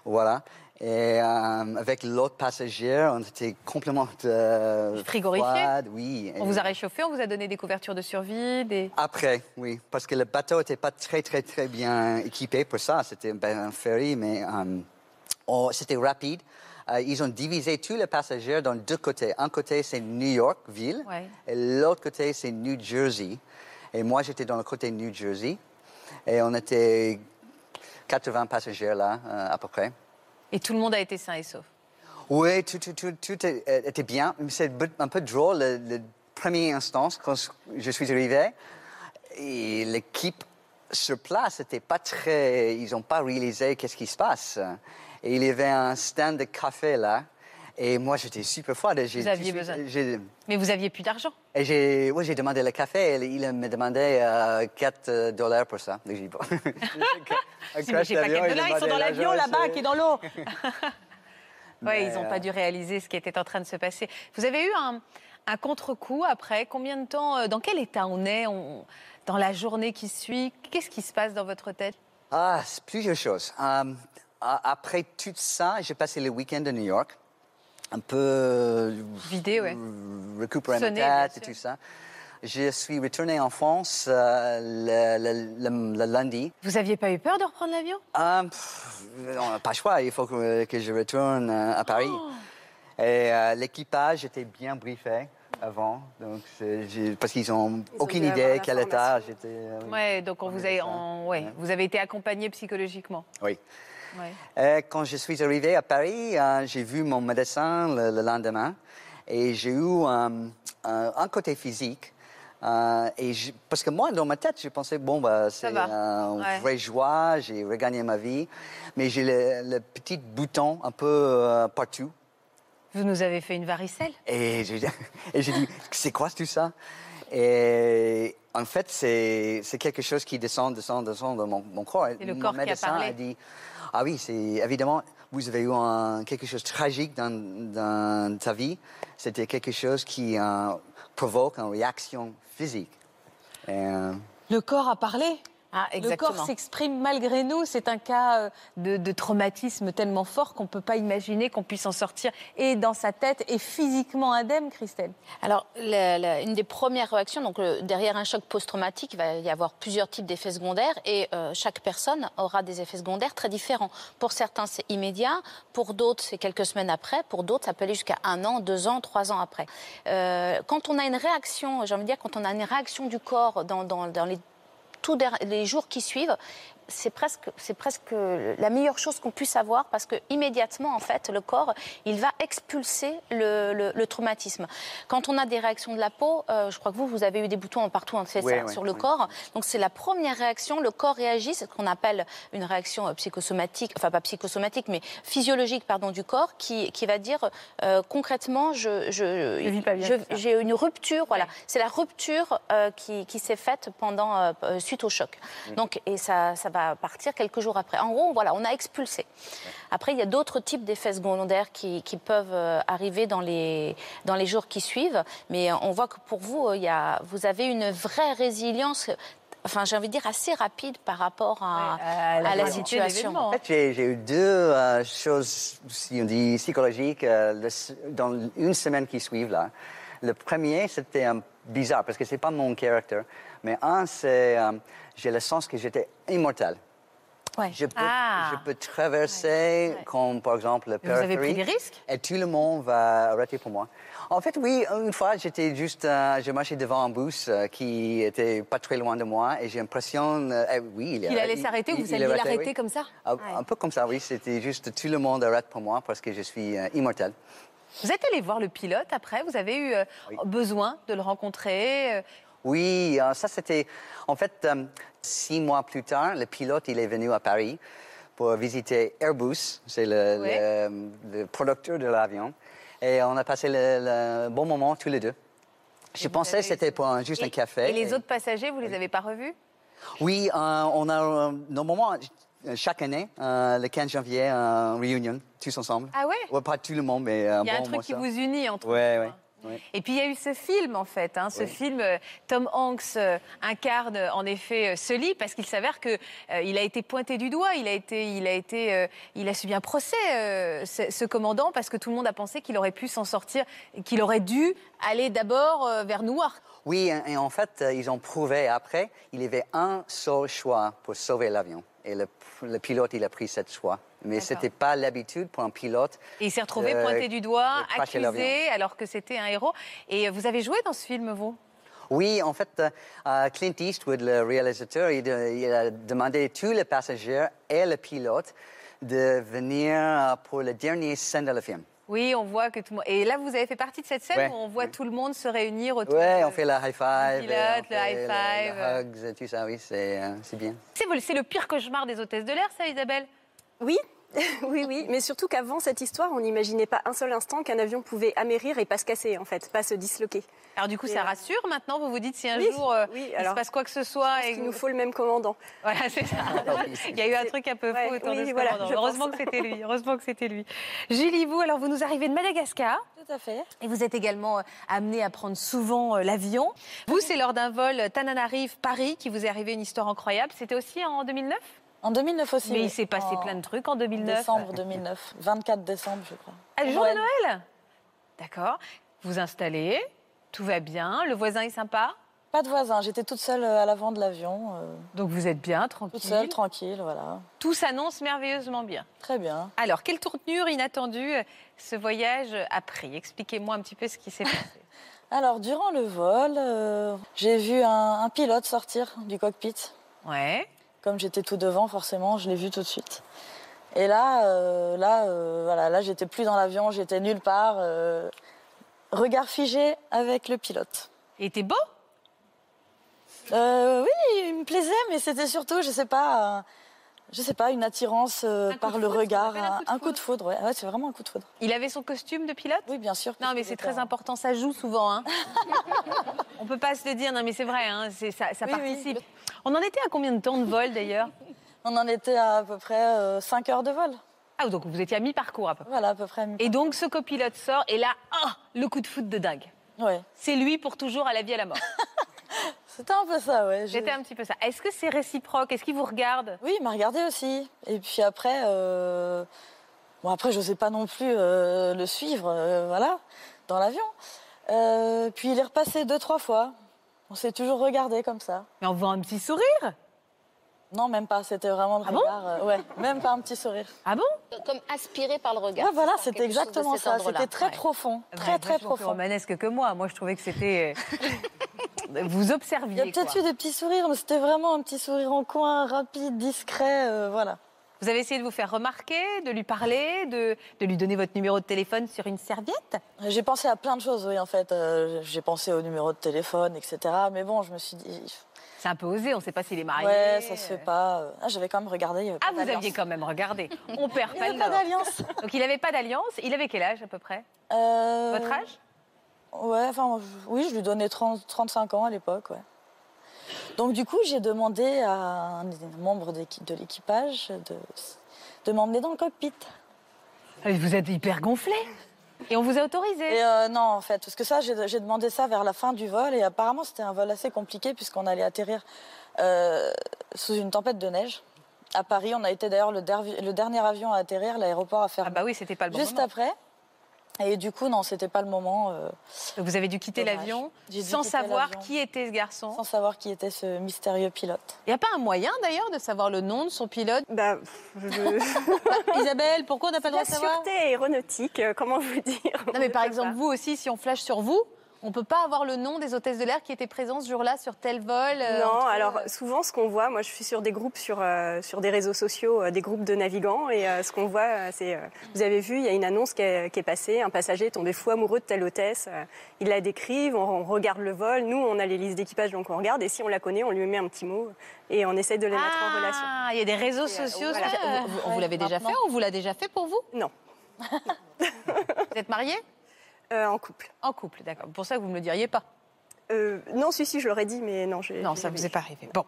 Speaker 2: Voilà. Et euh, avec l'autre passager, on était complètement euh,
Speaker 1: Frigorifiés
Speaker 2: froides, Oui.
Speaker 1: On vous a réchauffé, on vous a donné des couvertures de survie, des...
Speaker 2: Après, oui, parce que le bateau n'était pas très, très, très bien équipé pour ça. C'était ben, un ferry, mais euh, oh, c'était rapide. Euh, ils ont divisé tous les passagers dans deux côtés. Un côté, c'est New York, ville,
Speaker 1: Ouais.
Speaker 2: et l'autre côté, c'est New Jersey. Et moi, j'étais dans le côté New Jersey. Et on était 80 passagers là, euh, à peu près.
Speaker 1: Et tout le monde a été sain et sauf.
Speaker 2: Oui, tout, tout, tout, tout est- était bien. C'est un peu drôle, le, le premier instance, quand je suis arrivé, l'équipe sur place n'était pas très... Ils n'ont pas réalisé qu'est-ce qui se passe. Et il y avait un stand de café là, et moi j'étais super froide.
Speaker 1: Vous aviez besoin. Mais vous aviez plus d'argent.
Speaker 2: Et j'ai ouais, demandé le café, et il me demandait euh, 4 dollars pour ça. Donc j'ai dit, bon. [laughs]
Speaker 1: Mais j'ai pas
Speaker 2: crash d'avion,
Speaker 1: 4
Speaker 2: il
Speaker 1: dollars, ils sont dans l'avion là-bas, qui est dans l'eau. [laughs] [laughs] Oui, ils n'ont
Speaker 2: euh,
Speaker 1: pas dû réaliser ce qui était en train de se passer. Vous avez eu un, un contre-coup après? Combien de temps euh, Dans quel état on est? On- dans la journée qui suit Qu'est-ce qui se passe dans votre tête?
Speaker 2: Ah, plusieurs choses. Euh, après tout ça, j'ai passé le week-end à New York. Un peu euh,
Speaker 1: Vidé, ouais.
Speaker 2: récupérer
Speaker 1: Sonné,
Speaker 2: ma tête et tout ça. Je suis retourné en France euh, le, le- le- le lundi.
Speaker 1: Vous aviez pas eu peur de reprendre l'avion?
Speaker 2: Euh, pff, on n'a pas le choix, il faut que, que je retourne à Paris.
Speaker 1: Oh.
Speaker 2: Et euh, l'équipage était bien briefé avant, donc parce qu'ils n'ont aucune idée
Speaker 4: la
Speaker 2: quel état j'étais. euh,
Speaker 1: Ouais, donc on
Speaker 2: on
Speaker 1: vous,
Speaker 2: avait
Speaker 1: a,
Speaker 2: ça.
Speaker 1: en- ouais,
Speaker 2: Ouais.
Speaker 1: vous avez été accompagné psychologiquement.
Speaker 2: Oui.
Speaker 1: Ouais.
Speaker 2: Euh, quand je suis arrivé à Paris, euh, j'ai vu mon médecin le, le lendemain et j'ai eu euh, un, un côté physique. euh, et je- parce que moi, dans ma tête, je pensais, bon, bah, c'est
Speaker 1: va.
Speaker 2: une
Speaker 1: Ouais.
Speaker 2: vraie joie, j'ai regagné ma vie. Mais j'ai le, le petit bouton un peu euh, partout.
Speaker 1: Vous nous avez fait une varicelle?
Speaker 2: Et j'ai [laughs] et j'ai dit, c'est quoi tout ça? Et en fait, c'est c'est quelque chose qui descend, descend, descend dans mon, mon corps.
Speaker 1: C'est le
Speaker 2: mon
Speaker 1: corps qui a
Speaker 2: médecin
Speaker 1: parlé.
Speaker 2: a dit, ah oui, c'est évidemment, vous avez eu un- quelque chose de tragique dans, dans ta vie. C'était quelque chose qui euh, provoque une réaction physique. Et, euh,
Speaker 1: Le corps a parlé
Speaker 3: Ah,
Speaker 1: Le corps s'exprime malgré nous. C'est un cas euh, de, de traumatisme tellement fort qu'on ne peut pas imaginer qu'on puisse en sortir et dans sa tête et physiquement indemne, Christelle.
Speaker 3: Alors, la- la- une des premières réactions, donc derrière un choc post-traumatique, il va y avoir plusieurs types d'effets secondaires et euh, chaque personne aura des effets secondaires très différents. Pour certains, c'est immédiat, pour d'autres, c'est quelques semaines après, pour d'autres, ça peut aller jusqu'à un an, deux ans, trois ans après. Euh, quand on a une réaction, j'ai envie de dire, quand on a une réaction du corps dans, dans- dans les tous les jours qui suivent, c'est presque, c'est presque la meilleure chose qu'on puisse avoir parce que immédiatement, en fait, le corps, il va expulser le, le- le traumatisme. Quand on a des réactions de la peau, euh, je crois que vous, vous avez eu des boutons partout hein,
Speaker 2: Oui,
Speaker 3: ça,
Speaker 2: oui,
Speaker 3: sur le
Speaker 2: oui.
Speaker 3: corps. Donc c'est la première réaction. Le corps réagit, c'est ce qu'on appelle une réaction euh, psychosomatique, enfin pas psychosomatique, mais physiologique, pardon, du corps, qui, qui va dire euh, concrètement, je, je,
Speaker 1: Je vis pas bien
Speaker 3: je- j'ai une rupture, voilà. C'est la rupture euh, qui, qui s'est faite pendant suite au choc. Donc et ça, ça va partir quelques jours après. En gros, voilà, on a expulsé. Après, il y a d'autres types d'effets secondaires qui, qui peuvent euh, arriver dans les dans les jours qui suivent. Mais euh, on voit que pour vous, euh, il y a, vous avez une vraie résilience. Enfin, j'ai envie de dire assez rapide par rapport à,
Speaker 1: la
Speaker 3: à situation.
Speaker 2: En fait, j'ai j'ai eu deux euh, choses, si on dit psychologiques, euh, le- dans une semaine qui suivent là. Le premier, c'était un bizarre parce que c'est pas mon caractère, mais un, c'est euh, j'ai le sens que j'étais immortel.
Speaker 3: Ouais.
Speaker 2: Je peux,
Speaker 1: Ah.
Speaker 2: je peux traverser, comme par exemple le
Speaker 1: vous avez pris des risques?
Speaker 2: et tout le monde va arrêter pour moi. En fait, oui, une fois, j'étais juste, euh, je marchais devant un bus euh, qui était pas très loin de moi, et j'ai l'impression, euh, eh oui, il,
Speaker 1: Il allait s'arrêter ou vous alliez l'arrêter
Speaker 2: oui.
Speaker 1: comme ça?
Speaker 2: Un, un peu comme ça, oui. C'était juste tout le monde arrête pour moi parce que je suis euh, immortel.
Speaker 1: Vous êtes allé voir le pilote après? Vous avez eu euh,
Speaker 2: Oui.
Speaker 1: besoin de le rencontrer
Speaker 2: Oui, euh, ça c'était. En fait, euh, six mois plus tard, le pilote il est venu à Paris pour visiter Airbus, c'est le,
Speaker 1: Ouais.
Speaker 2: le- le producteur de l'avion, et on a passé le, le bon moment tous les deux. Je
Speaker 1: vous
Speaker 2: pensais que c'était pour un- juste
Speaker 1: et,
Speaker 2: un café.
Speaker 1: Et les
Speaker 2: et-
Speaker 1: autres passagers, vous les avez pas revus?
Speaker 2: Oui, euh, on a normalement chaque année, euh, le 15 janvier, un réunion, tous ensemble.
Speaker 1: Ah ouais?
Speaker 2: Pas tout le monde, mais
Speaker 1: Il y a
Speaker 2: bon
Speaker 1: un truc qui vous unit entre
Speaker 2: Ouais,
Speaker 1: vous,
Speaker 2: ouais,
Speaker 1: hein.
Speaker 2: Ouais.
Speaker 1: Et puis il y a eu ce film en fait, hein, ce film. euh, Tom Hanks euh, incarne euh, en effet Sully parce qu'il s'avère que euh, il a été pointé du doigt, il a été, il a été, euh, il a subi un procès ce, ce commandant parce que tout le monde a pensé qu'il aurait pu s'en sortir, qu'il aurait dû aller d'abord vers Newark.
Speaker 2: Oui, et en fait, euh, ils ont prouvé après, il y avait un seul choix pour sauver l'avion. Et le, le pilote, il a pris cette choix. Mais ce n'était pas l'habitude pour un pilote.
Speaker 1: Et il s'est retrouvé
Speaker 2: de-
Speaker 1: pointé du doigt, accusé, alors que c'était un héros. Et vous avez joué dans ce film, vous?
Speaker 2: Oui, en fait, euh, euh, Clint Eastwood, le réalisateur, il, a demandé à tous les passagers et le pilote de venir pour la dernière scène de le film.
Speaker 1: Oui, on voit que tout le monde. Et là, vous avez fait partie de cette scène
Speaker 2: Ouais,
Speaker 1: où on voit tout le monde se réunir autour.
Speaker 2: Ouais,
Speaker 1: de-
Speaker 2: on fait la high five.
Speaker 1: pilote,
Speaker 2: on
Speaker 1: le high five.
Speaker 2: le hugs et tout ça, oui, c'est euh, c'est bien.
Speaker 1: C'est c'est le pire cauchemar des hôtesses de l'air, ça, Isabelle?
Speaker 4: Oui, [laughs] oui, oui, mais surtout qu'avant cette histoire, on n'imaginait pas un seul instant qu'un avion pouvait amérir et pas se casser, en fait, pas se disloquer.
Speaker 1: Alors du coup,
Speaker 4: Et,
Speaker 1: ça
Speaker 4: euh,
Speaker 1: rassure maintenant. Vous vous dites si un
Speaker 4: Oui,
Speaker 1: jour euh,
Speaker 4: oui,
Speaker 1: il
Speaker 4: alors,
Speaker 1: se passe quoi que ce soit et
Speaker 4: Il nous faut le même commandant. [laughs]
Speaker 1: voilà, c'est ça. Il y a eu un truc un peu
Speaker 4: Ouais,
Speaker 1: faux autour
Speaker 4: oui,
Speaker 1: de ce
Speaker 4: voilà,
Speaker 1: commandant. Heureusement
Speaker 4: pense.
Speaker 1: que c'était lui. Heureusement que c'était lui. Julie, vous, alors vous nous arrivez de Madagascar.
Speaker 3: Tout à fait.
Speaker 1: Et vous êtes également euh, amené à prendre souvent euh, l'avion. Vous, c'est lors d'un vol Tananarive-Paris qui vous est arrivé une histoire incroyable. C'était aussi en 2009
Speaker 5: En 2009 aussi.
Speaker 1: Mais il s'est passé plein de trucs en 2009.
Speaker 5: Décembre 2009. 24 décembre, je crois.
Speaker 1: Ah, le jour de
Speaker 5: Noël?
Speaker 1: D'accord. Vous installez, tout va bien, le voisin est sympa,
Speaker 5: Pas de voisin, j'étais toute seule euh, à l'avant de l'avion. euh,
Speaker 1: donc vous êtes bien, tranquille.
Speaker 5: toute seule, tranquille, voilà.
Speaker 1: Tout s'annonce merveilleusement bien.
Speaker 5: Très bien.
Speaker 1: Alors, quelle tournure inattendue euh, ce voyage a pris? Expliquez-moi un petit peu ce qui s'est passé. [laughs]
Speaker 5: Alors, durant le vol, euh, j'ai vu un, un pilote sortir du cockpit.
Speaker 1: Ouais.
Speaker 5: Comme j'étais tout devant, forcément, je l'ai vu tout de suite. Et là, euh, là, euh, voilà, là, j'étais plus dans l'avion, j'étais nulle part. euh, regard figé avec le pilote.
Speaker 1: Il était beau?
Speaker 5: Oui, il me plaisait, mais c'était surtout, je sais pas, je sais pas, une attirance
Speaker 1: Un
Speaker 5: par le
Speaker 1: foudre,
Speaker 5: regard,
Speaker 1: un coup de
Speaker 5: un, un coup de foudre. Ouais, Ouais, c'est vraiment un coup de foudre.
Speaker 1: Il avait son costume de pilote?
Speaker 5: Oui, bien sûr.
Speaker 1: Non, mais c'est très important, ça joue souvent. Hein. [laughs] On peut pas se le dire, non, mais c'est vrai, hein, ça, ça
Speaker 5: Oui, oui.
Speaker 1: participe. On en était à combien de temps de vol d'ailleurs [laughs]
Speaker 5: On en était à à peu près 5 heures de vol.
Speaker 1: Ah, donc vous étiez à mi-parcours à peu près.
Speaker 5: Voilà, à peu près.
Speaker 1: Et donc ce copilote sort et là, ah, le coup de foot de dingue.
Speaker 5: Ouais,
Speaker 1: C'est lui pour toujours à la vie à la mort. [laughs]
Speaker 5: c'était un peu ça, ouais.
Speaker 1: C'était un petit peu ça. Est-ce que c'est réciproque? Est-ce qu'il vous regarde?
Speaker 5: Oui, il m'a regardé aussi. Et puis après, euh... bon après, je sais pas non plus euh, le suivre, euh, voilà, dans l'avion. Euh, puis il est repassé deux, trois fois. On s'est toujours regardé comme ça.
Speaker 1: Mais on voit un petit sourire.
Speaker 5: Non, même pas. C'était vraiment le
Speaker 1: Ah bon
Speaker 5: regard. euh, ouais, même pas un petit sourire.
Speaker 1: Ah bon
Speaker 3: Comme aspiré par le regard.
Speaker 5: Ouais, voilà,
Speaker 3: C'est
Speaker 5: c'était exactement ça. C'était très
Speaker 3: Ouais.
Speaker 5: profond, très
Speaker 1: Ouais,
Speaker 5: très
Speaker 1: vachement plus
Speaker 5: profond.
Speaker 1: romanesque que moi. Moi, je trouvais que c'était. euh, vous observiez.
Speaker 5: Il y a peut-être eu des petits sourires, mais c'était vraiment un petit sourire en coin, rapide, discret, euh, voilà.
Speaker 1: Vous avez essayé de vous faire remarquer, de lui parler, de, de lui donner votre numéro de téléphone sur une serviette?
Speaker 5: J'ai pensé à plein de choses, oui, en fait. Euh, J'ai pensé au numéro de téléphone, etc. Mais bon, je me suis dit,
Speaker 1: C'est un peu osé, on ne sait pas s'il est marié.
Speaker 5: ouais, ça se fait pas. Ah, J'avais quand même regardé. il
Speaker 1: Ah,
Speaker 5: pas
Speaker 1: vous aviez quand même regardé. [laughs] On perd
Speaker 5: Il
Speaker 1: pas
Speaker 5: avait pas d'alliance.
Speaker 1: Donc il n'avait pas d'alliance. Il avait quel âge à peu près?
Speaker 5: Euh,
Speaker 1: Votre âge?
Speaker 5: Ouais, enfin, oui, je lui donnais 30, 35 ans à l'époque, ouais. Donc du coup, j'ai demandé à un des membres d'équi- de l'équipage de, de m'emmener dans le cockpit.
Speaker 1: Ah, Vous êtes hyper gonflé. Et on vous a autorisé.
Speaker 5: Et euh, non, en fait, parce que ça, j'ai demandé ça vers la fin du vol et apparemment c'était un vol assez compliqué puisqu'on allait atterrir euh, sous une tempête de neige. À Paris, on a été d'ailleurs le, dernier avion à atterrir, l'aéroport a
Speaker 1: Ah
Speaker 5: fermé
Speaker 1: bah oui, c'était pas le bon
Speaker 5: juste
Speaker 1: moment.
Speaker 5: après. Et du coup, non, c'était pas le moment, euh,
Speaker 1: vous avez dû quitter l'avion sans
Speaker 5: quitter
Speaker 1: savoir qui était ce garçon.
Speaker 5: sans savoir qui était ce mystérieux pilote.
Speaker 1: Il n'y a pas un moyen d'ailleurs de savoir le nom de son pilote?
Speaker 4: Bah, je- [laughs]
Speaker 1: Isabelle, pourquoi on n'a pas le droit
Speaker 4: La
Speaker 1: de savoir?
Speaker 4: sûreté aéronautique, euh, comment vous dire?
Speaker 1: Non mais par exemple,
Speaker 4: pas.
Speaker 1: vous aussi, si on flash sur vous, on peut pas avoir le nom des hôtesses de l'air qui étaient présents ce jour-là sur tel vol euh,
Speaker 4: Non,
Speaker 1: entre-
Speaker 4: alors souvent ce qu'on voit, moi je suis sur des groupes sur, euh, sur des réseaux sociaux, euh, des groupes de navigants, et euh, ce qu'on voit, c'est, euh, vous avez vu, il y a une annonce qui est, qui est passée, un passager est tombé fou amoureux de telle hôtesse, euh, ils la décrivent, on, on regarde le vol, nous on a les listes d'équipage donc on regarde, et si on la connaît, on lui met un petit mot, et on essaie de les mettre en relation.
Speaker 1: Ah, il y a des réseaux
Speaker 4: Et, euh,
Speaker 1: sociaux.
Speaker 4: voilà.
Speaker 1: Vous, vous- l'avez déjà fait On vous l'a déjà fait pour vous?
Speaker 4: Non, [laughs]
Speaker 1: Vous êtes mariés?
Speaker 4: Euh, en couple.
Speaker 1: En couple, d'accord. Pour ça que vous ne me le diriez pas.
Speaker 4: Euh, non, si, si, je l'aurais dit, mais non.
Speaker 1: Non, ça
Speaker 4: jamais
Speaker 1: vous est pas arrivé. Bon.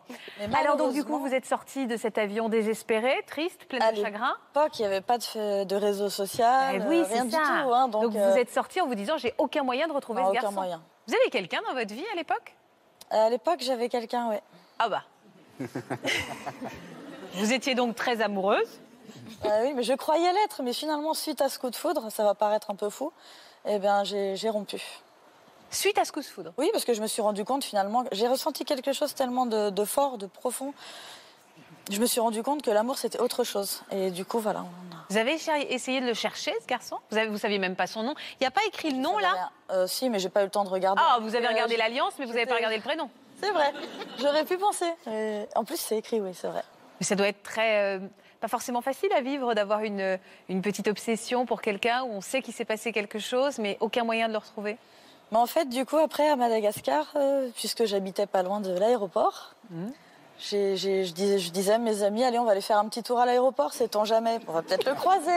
Speaker 1: Alors donc du coup, vous êtes sorti de cet avion désespéré, triste, plein
Speaker 5: à
Speaker 1: de chagrin.
Speaker 5: l'époque, il n'y avait pas de, réseau social,
Speaker 1: Eh oui,
Speaker 5: euh,
Speaker 1: c'est
Speaker 5: rien du tout.
Speaker 1: ça.
Speaker 5: hein, donc,
Speaker 1: donc
Speaker 5: euh,
Speaker 1: vous êtes sorti en vous disant j'ai aucun moyen de retrouver
Speaker 5: non,
Speaker 1: ce
Speaker 5: aucun
Speaker 1: garçon.
Speaker 5: moyen.
Speaker 1: Vous avez quelqu'un dans votre vie à l'époque?
Speaker 5: À l'époque, j'avais quelqu'un, ouais.
Speaker 1: Ah bah. [laughs] vous étiez donc très amoureuse.
Speaker 5: Ah oui, mais je croyais l'être, mais finalement, suite à ce coup de foudre, ça va paraître un peu fou, eh bien, j'ai rompu.
Speaker 1: Suite à ce coup de foudre.
Speaker 5: Oui, parce que je me suis rendu compte finalement, j'ai ressenti quelque chose tellement de, de fort, de profond. Je me suis rendu compte que l'amour c'était autre chose. Et du coup, voilà. on a-
Speaker 1: Vous avez essayé de le chercher, ce garçon? Vous avez, vous saviez même pas son nom. Il n'y a pas écrit le nom là?
Speaker 5: Euh, Si, mais j'ai pas eu le temps de regarder.
Speaker 1: Ah, vous avez
Speaker 5: Euh,
Speaker 1: regardé l'alliance, mais vous n'avez pas regardé le prénom.
Speaker 5: C'est vrai. J'aurais pu penser. Euh, en plus, c'est écrit, oui, c'est vrai.
Speaker 1: Mais ça doit être très, euh, Pas forcément facile à vivre d'avoir une, une petite obsession pour quelqu'un où on sait qu'il s'est passé quelque chose, mais aucun moyen de le retrouver.
Speaker 5: Mais en fait, du coup, après, à Madagascar, euh, puisque j'habitais pas loin de l'aéroport, j'ai- j'ai- je, disais, je disais à mes amis, allez, on va aller faire un petit tour à l'aéroport, sait-on jamais, on va peut-être le croiser.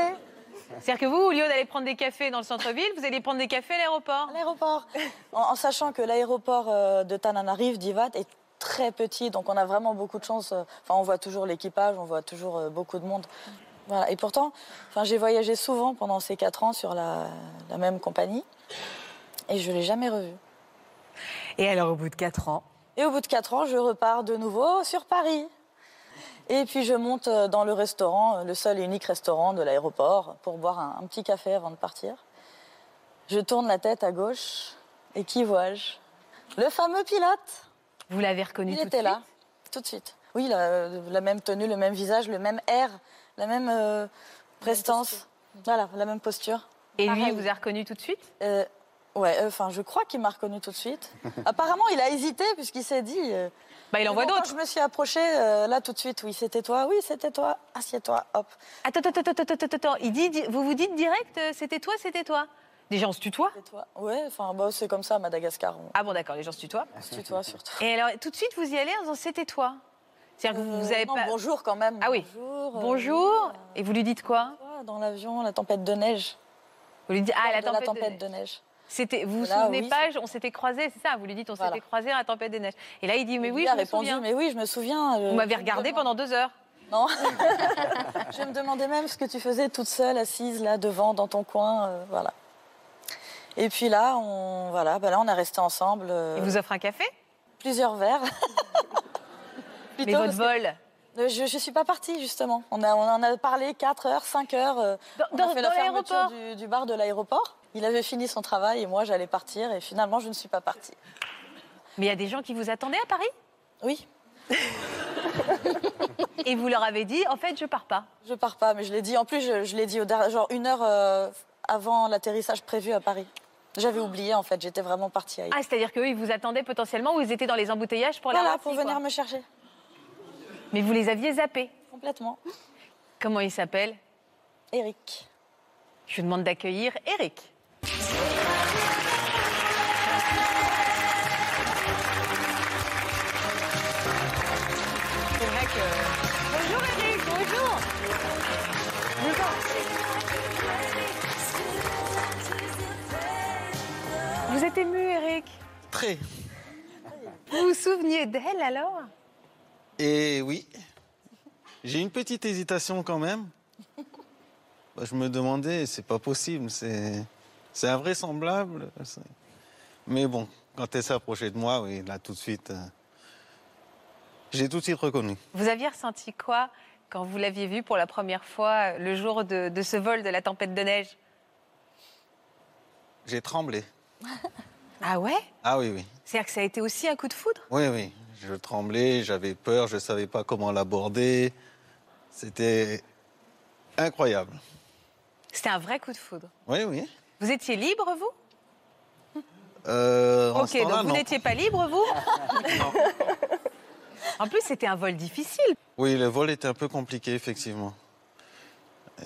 Speaker 1: C'est-à-dire que vous, au lieu d'aller prendre des cafés dans le centre-ville, vous allez prendre des cafés à l'aéroport.
Speaker 5: À l'aéroport. En, en sachant que l'aéroport euh, de Tananarive, d'Ivat, est très petit, donc on a vraiment beaucoup de chance. euh, Enfin, on voit toujours l'équipage, on voit toujours euh, beaucoup de monde. Voilà. Et pourtant, enfin, j'ai voyagé souvent pendant ces quatre ans sur la, la même compagnie, et je l'ai jamais revu.
Speaker 1: Et alors, au bout de 4 ans,
Speaker 5: Et au bout de quatre ans, je repars de nouveau sur Paris. Et puis je monte euh, dans le restaurant, le seul et unique restaurant de l'aéroport, pour boire un, un petit café avant de partir. Je tourne la tête à gauche, et qui vois-je Le fameux pilote.
Speaker 1: Vous l'avez reconnu
Speaker 5: Il
Speaker 1: tout de
Speaker 5: était
Speaker 1: suite
Speaker 5: là, tout de suite. Oui, la, la même tenue, le même visage, le même air, la même euh, prestance. Voilà, la même posture.
Speaker 1: Et lui,
Speaker 5: Pareil.
Speaker 1: vous a reconnu tout de suite
Speaker 5: Euh, ouais, euh, enfin, je crois qu'il m'a reconnu tout de suite. [laughs] Apparemment, il a hésité puisqu'il s'est dit. euh,
Speaker 1: Bah, il en voit
Speaker 5: bon,
Speaker 1: d'autres.
Speaker 5: Quand je me suis approchée, euh, là tout de suite, oui, c'était toi, oui, c'était toi, assieds-toi, hop.
Speaker 1: Attends, attends, attends, attends, attends, attends. Il dit, vous vous dites direct, euh, c'était toi, c'était toi Déjà, on se tutoie
Speaker 5: C'est toi. Ouais, enfin, bah, c'est comme ça à Madagascar, on
Speaker 1: Ah bon, d'accord, les gens se tutoient.
Speaker 5: se tutoie surtout.
Speaker 1: Et alors, tout de suite, vous y allez en disant, c'était toi? C'est-à-dire que vous, vous
Speaker 5: Euh,
Speaker 1: avez
Speaker 5: non,
Speaker 1: pas...
Speaker 5: bonjour quand même.
Speaker 1: Ah oui.
Speaker 5: Bonjour. euh,
Speaker 1: Bonjour. Et vous lui dites quoi?
Speaker 5: euh, Dans l'avion, la tempête de neige.
Speaker 1: Vous lui dites, ah, la
Speaker 5: De la
Speaker 1: tempête, de...
Speaker 5: de neige.
Speaker 1: C'était, vous vous
Speaker 5: Là,
Speaker 1: souvenez
Speaker 5: oui,
Speaker 1: pas, on s'était croisés, c'est ça Vous lui dites, on
Speaker 5: Voilà.
Speaker 1: s'était croisés à la tempête des neiges. Et là, il dit, mais oui,
Speaker 5: Lui
Speaker 1: je
Speaker 5: a
Speaker 1: me
Speaker 5: répondu,
Speaker 1: souviens.
Speaker 5: mais oui, je me souviens. euh,
Speaker 1: Vous m'avez regardé pendant deux heures.
Speaker 5: Non. [laughs] je me demandais même ce que tu faisais toute seule, assise là devant, dans ton coin, euh, voilà. Et puis là, on, voilà, bah là, on est restés ensemble. euh,
Speaker 1: Il vous offre un café?
Speaker 5: plusieurs verres. [laughs]
Speaker 1: Mais
Speaker 5: Plutôt,
Speaker 1: votre
Speaker 5: parce que-
Speaker 1: vol
Speaker 5: Euh, Je ne suis pas partie, justement. On, a, on en a parlé 4 heures, 5 heures. euh,
Speaker 1: Dans-
Speaker 5: on
Speaker 1: dans-
Speaker 5: a fait
Speaker 1: dans
Speaker 5: la fermeture du, du bar de l'aéroport. Il avait fini son travail et moi, j'allais partir. Et finalement, je ne suis pas partie.
Speaker 1: Mais il y a des gens qui vous attendaient à Paris?
Speaker 5: Oui, [laughs]
Speaker 1: Et vous leur avez dit, en fait, je pars pas.
Speaker 5: je pars pas, mais je l'ai dit. En plus, je, je l'ai dit au genre une heure euh, avant l'atterrissage prévu à Paris. J'avais oublié, en fait. J'étais vraiment partie ailleurs.
Speaker 1: Ah, c'est-à-dire qu'eux, ils vous attendaient potentiellement ou ils étaient dans les embouteillages pour la
Speaker 5: voilà, pour
Speaker 1: quoi.
Speaker 5: venir me chercher.
Speaker 1: Mais vous les aviez zappés.
Speaker 5: Complètement.
Speaker 1: Comment il s'appelle?
Speaker 5: Eric.
Speaker 1: Je vous demande d'accueillir Eric. Êtes ému Eric
Speaker 6: Très.
Speaker 1: Vous vous souveniez d'elle alors?
Speaker 6: Et oui, j'ai une petite hésitation quand même. Bah, je me demandais, c'est pas possible, c'est, c'est invraisemblable. Mais bon, quand elle s'est approchée de moi, oui, là tout de suite, euh, j'ai tout de suite reconnu.
Speaker 1: Vous aviez ressenti quoi quand vous l'aviez vue pour la première fois le jour de, de ce vol de la tempête de neige?
Speaker 6: J'ai tremblé.
Speaker 1: Ah ouais?
Speaker 6: Ah oui, oui.
Speaker 1: C'est-à-dire que ça a été aussi un coup de foudre?
Speaker 6: Oui, oui. Je tremblais, j'avais peur, je ne savais pas comment l'aborder. C'était incroyable.
Speaker 1: C'était un vrai coup de foudre.
Speaker 6: Oui, oui.
Speaker 1: Vous étiez libre, vous?
Speaker 6: Euh,
Speaker 1: Ok, donc vous n'étiez pas libre, vous? [laughs] En plus, c'était un vol difficile.
Speaker 6: Oui, le vol était un peu compliqué, effectivement.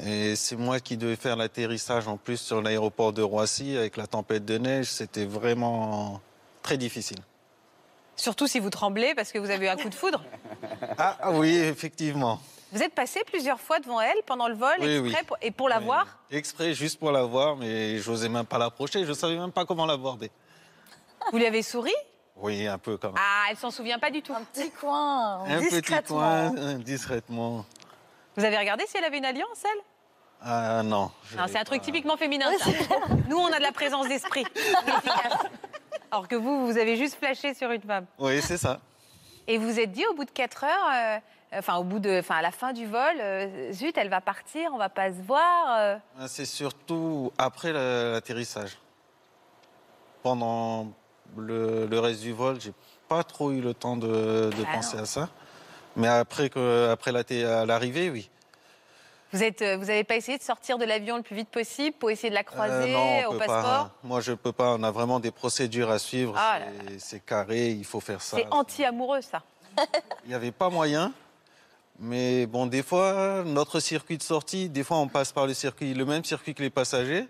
Speaker 6: Et c'est moi qui devais faire l'atterrissage en plus sur l'aéroport de Roissy avec la tempête de neige. C'était vraiment très difficile.
Speaker 1: Surtout si vous tremblez parce que vous avez eu un coup de foudre. [laughs]
Speaker 6: Ah, ah oui, effectivement.
Speaker 1: Vous êtes passé plusieurs fois devant elle pendant le vol
Speaker 6: Oui,
Speaker 1: exprès
Speaker 6: oui.
Speaker 1: pour- et pour la
Speaker 6: Oui,
Speaker 1: voir
Speaker 6: oui. Exprès, juste pour la voir, mais j'osais même pas l'approcher. Je savais même pas comment l'aborder.
Speaker 1: Vous lui avez souri
Speaker 6: Oui, un peu quand même.
Speaker 1: Ah, elle s'en souvient pas du tout.
Speaker 5: Un petit coin,
Speaker 6: un petit coin, euh, discrètement.
Speaker 1: Vous avez regardé si elle avait une alliance, elle?
Speaker 6: Ah non.
Speaker 1: c'est un truc typiquement féminin. ça. Nous, on a de la présence d'esprit. [laughs] Alors que vous, vous avez juste flashé sur une femme.
Speaker 6: Oui, c'est ça.
Speaker 1: Et vous vous êtes dit au bout de 4 heures, euh, enfin au bout de, enfin à la fin du vol, euh, zut, elle va partir, on va pas se voir. euh.
Speaker 6: C'est surtout après la- l'atterrissage. Pendant le, le reste du vol, j'ai pas trop eu le temps de, de
Speaker 1: Ah
Speaker 6: penser
Speaker 1: non.
Speaker 6: à ça. Mais après, que, après l'arrivée, oui.
Speaker 1: Vous êtes, euh, vous n'avez pas essayé de sortir de l'avion le plus vite possible pour essayer de la
Speaker 6: Euh,
Speaker 1: croiser
Speaker 6: non, on
Speaker 1: au
Speaker 6: peut
Speaker 1: passeport
Speaker 6: pas. Moi, je peux pas. On a vraiment des procédures à suivre.
Speaker 1: Ah
Speaker 6: C'est- carré, il faut faire ça.
Speaker 1: C'est anti-amoureux ça. [laughs]
Speaker 6: Il n'y avait pas moyen. Mais bon, des fois, notre circuit de sortie, des fois, on passe par le circuit, le même circuit que les passagers.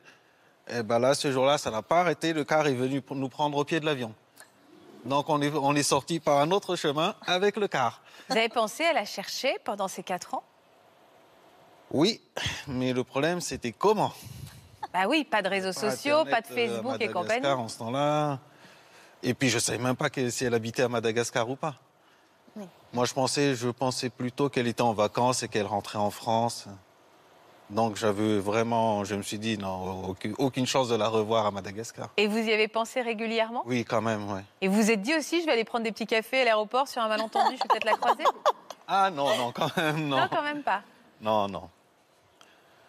Speaker 6: Et ben là, ce jour-là, ça n'a pas arrêté. Le car est venu nous prendre au pied de l'avion. Donc, on est, on est sorti par un autre chemin avec le car.
Speaker 1: Vous avez pensé à la chercher pendant ces quatre ans?
Speaker 6: Oui, mais le problème, c'était comment?
Speaker 1: Bah oui, pas de réseaux sociaux, pas de
Speaker 6: Internet, euh,
Speaker 1: Facebook et compagnie.
Speaker 6: Madagascar en ce temps-là. Et puis, je ne savais même pas que- si elle habitait à Madagascar ou pas. Moi, je pensais, je pensais plutôt qu'elle était en vacances et qu'elle rentrait en France. Donc, j'avais vraiment, je me suis dit, non, aucune, chance de la revoir à Madagascar.
Speaker 1: Et vous y avez pensé régulièrement?
Speaker 6: Oui, quand même, ouais.
Speaker 1: Et vous vous êtes dit aussi, je vais aller prendre des petits cafés à l'aéroport sur un malentendu, je vais peut-être la croiser? [laughs]
Speaker 6: Ah non, non, quand même, non.
Speaker 1: Non, quand même pas.
Speaker 6: Non, non.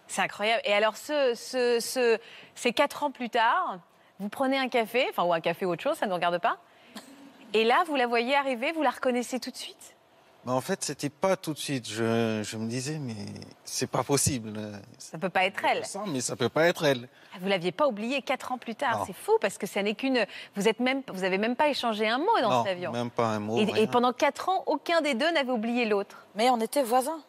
Speaker 1: C'est incroyable. Et alors, ce, ce- ce- ces quatre ans plus tard, vous prenez un café, enfin, ou un café ou autre chose, ça ne regarde pas. Et là, vous la voyez arriver, vous la reconnaissez tout de suite?
Speaker 6: En fait, c'était pas tout de suite. Je, je me disais, mais c'est pas possible.
Speaker 1: Ça peut pas être elle.
Speaker 6: Ça, mais ça peut pas être elle.
Speaker 1: Vous l'aviez pas oubliée quatre ans plus tard. C'est fou parce que ça n'est qu'une. Vous êtes même, vous avez même pas échangé un mot dans
Speaker 6: non,
Speaker 1: cet avion.
Speaker 6: même pas un mot.
Speaker 1: Et, pendant quatre ans, aucun des deux n'avait oublié l'autre.
Speaker 5: Mais on était voisins.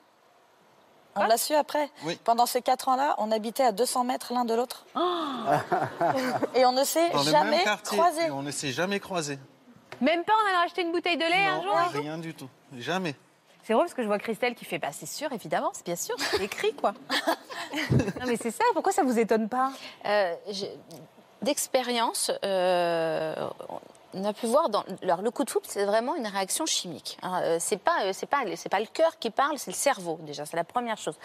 Speaker 5: On l'a su après.
Speaker 6: Oui.
Speaker 5: Pendant ces quatre ans-là, on habitait à 200 mètres l'un de l'autre. [laughs] Et on ne s'est jamais croisés.
Speaker 6: et on ne s'est jamais croisés.
Speaker 1: Même pas en allant acheter une bouteille de lait un
Speaker 6: Non,
Speaker 1: jour. un jour?
Speaker 6: rien du tout. Jamais.
Speaker 1: C'est drôle parce que je vois Christelle qui fait bah c'est sûr évidemment c'est bien sûr c'est écrit quoi. [laughs] non mais c'est ça pourquoi ça vous étonne pas?
Speaker 3: Euh, D'expérience, euh, on a pu voir dans alors, le coup de foudre, c'est vraiment une réaction chimique. hein. Euh, c'est pas, euh, c'est pas, c'est pas le cœur qui parle, c'est le cerveau déjà. C'est la première chose.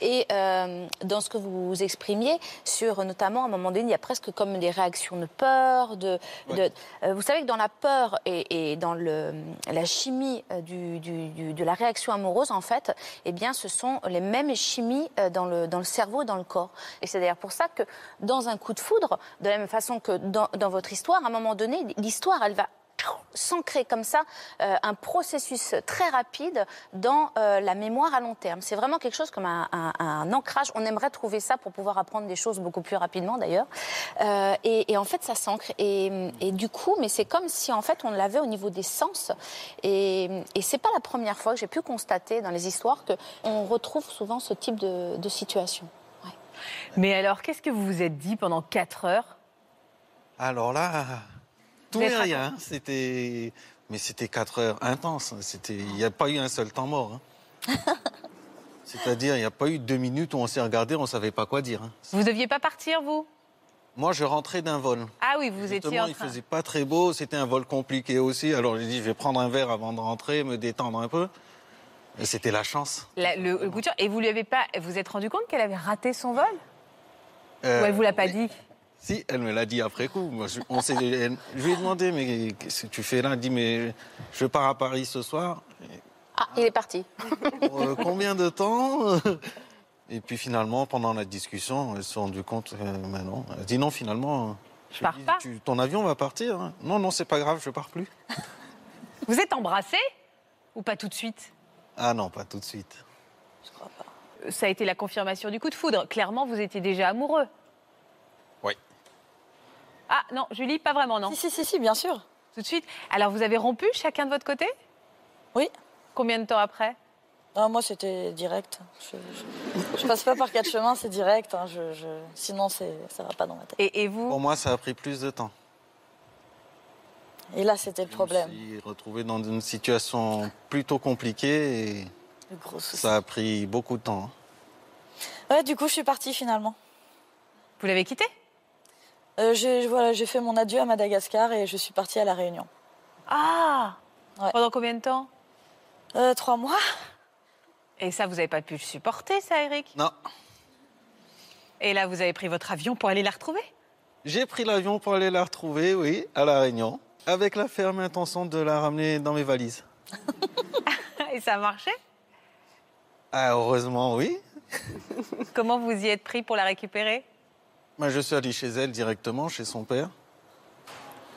Speaker 3: Et euh, dans ce que vous exprimiez sur, notamment, à un moment donné, il y a presque comme des réactions de peur, de, de- euh, vous savez que dans la peur et, et dans le, la chimie du, du- du- de la réaction amoureuse, en fait, eh bien, ce sont les mêmes chimies dans le, dans le cerveau et dans le corps. Et c'est d'ailleurs pour ça que dans un coup de foudre, de la même façon que dans, dans votre histoire, à un moment donné, l'histoire, elle va s'ancrer comme ça euh, un processus très rapide dans euh, la mémoire à long terme. C'est vraiment quelque chose comme un, un- un ancrage. On aimerait trouver ça pour pouvoir apprendre des choses beaucoup plus rapidement d'ailleurs. Euh, et, et en fait, ça s'ancre. Et, et du coup, mais c'est comme si en fait on l'avait au niveau des sens. Et, et c'est pas la première fois que j'ai pu constater dans les histoires que on retrouve souvent ce type de, de situation. Ouais.
Speaker 1: Mais alors qu'est-ce que vous vous êtes dit pendant quatre heures?
Speaker 6: Alors là, tout et rien. C'était, mais c'était quatre heures intenses. C'était, il n'y a pas eu un seul temps mort. hein. [laughs] C'est-à-dire, il n'y a pas eu deux minutes où on s'est regardé, on ne savait pas quoi dire. hein.
Speaker 1: Vous deviez pas partir vous?
Speaker 6: Moi, je rentrais d'un vol.
Speaker 1: Ah oui vous étiez en
Speaker 6: il
Speaker 1: train.
Speaker 6: faisait pas très beau, c'était un vol compliqué aussi. Alors j'ai dit, je vais prendre un verre avant de rentrer, me détendre un peu. Et c'était la chance.
Speaker 1: La- le, le cœur. Et vous lui avez pas vous êtes rendu compte qu'elle avait raté son vol?
Speaker 6: Euh,
Speaker 1: Ou elle vous l'a pas dit?
Speaker 6: Si, elle me l'a dit après coup. Moi, je, on elle- je lui ai demandé, mais qu'est-ce que tu fais là? Elle dit, mais je pars à Paris ce soir.
Speaker 3: Ah, il est parti.
Speaker 6: Euh, combien de temps? Et puis finalement, pendant la discussion, elle s'est rendue compte que mais non. Elle dit non, finalement.
Speaker 1: Je pars pas.
Speaker 6: Tu- ton avion va partir hein Non, non, c'est pas grave, je pars plus.
Speaker 1: Vous êtes embrassés ou pas tout de suite?
Speaker 6: Ah non, pas tout de suite.
Speaker 1: Ça a été la confirmation du coup de foudre. Clairement vous étiez déjà amoureux. Ah non Julie pas vraiment non.
Speaker 5: Si, si, si, si, bien sûr.
Speaker 1: Tout de suite. Alors vous avez rompu chacun de votre côté?
Speaker 5: Oui.
Speaker 1: Combien de temps après?
Speaker 5: Non, moi, c'était direct. Je, je, je passe pas par quatre chemins, c'est direct. hein. Je, je- Sinon, c'est- ça va pas dans ma tête.
Speaker 1: et, et vous?
Speaker 6: Pour moi, ça a pris plus de temps.
Speaker 5: Et là, c'était le problème.
Speaker 6: Je me suis retrouvé dans une situation plutôt compliquée et
Speaker 5: Le gros souci.
Speaker 6: ça a pris beaucoup de temps.
Speaker 5: Ouais, du coup, je suis partie finalement.
Speaker 1: Vous l'avez quitté
Speaker 5: Euh, j'ai voilà, j'ai fait mon adieu à Madagascar et je suis partie à La Réunion.
Speaker 1: Ah
Speaker 5: Ouais.
Speaker 1: Pendant combien de temps
Speaker 5: Euh, trois mois
Speaker 1: Et ça, vous n'avez pas pu le supporter, ça, Eric
Speaker 6: Non.
Speaker 1: Et là, vous avez pris votre avion pour aller la retrouver
Speaker 6: J'ai pris l'avion pour aller la retrouver, oui, à La Réunion, avec la ferme intention de la ramener dans mes valises. [laughs]
Speaker 1: Et ça a marché
Speaker 6: Ah, heureusement, oui.
Speaker 1: Comment vous y êtes pris pour la récupérer
Speaker 6: Moi, je suis allé chez elle directement, chez son père.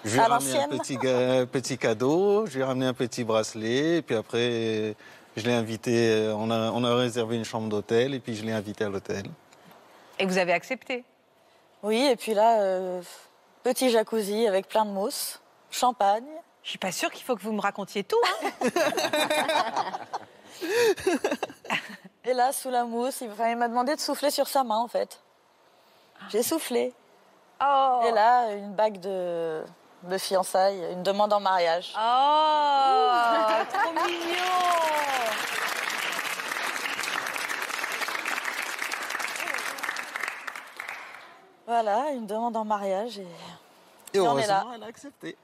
Speaker 6: Je lui ai ramené un petit, cadeau, je lui ai ramené un petit bracelet, et puis après, je l'ai invité, on a, on a réservé une chambre d'hôtel, et puis je l'ai invité à l'hôtel.
Speaker 1: Et vous avez accepté?
Speaker 5: Oui, et puis là, euh, petit jacuzzi avec plein de mousse, champagne.
Speaker 1: Je suis pas sûre qu'il faut que vous me racontiez tout. hein. [laughs]
Speaker 5: Et là, sous la mousse, il enfin, il m'a demandé de souffler sur sa main, en fait. J'ai soufflé.
Speaker 1: Oh
Speaker 5: Et là, une bague de, de fiançailles, une demande en mariage.
Speaker 1: Oh Trop mignon
Speaker 5: Voilà, une demande en mariage. Et...
Speaker 6: Et
Speaker 5: on est là.
Speaker 6: heureusement, elle a accepté.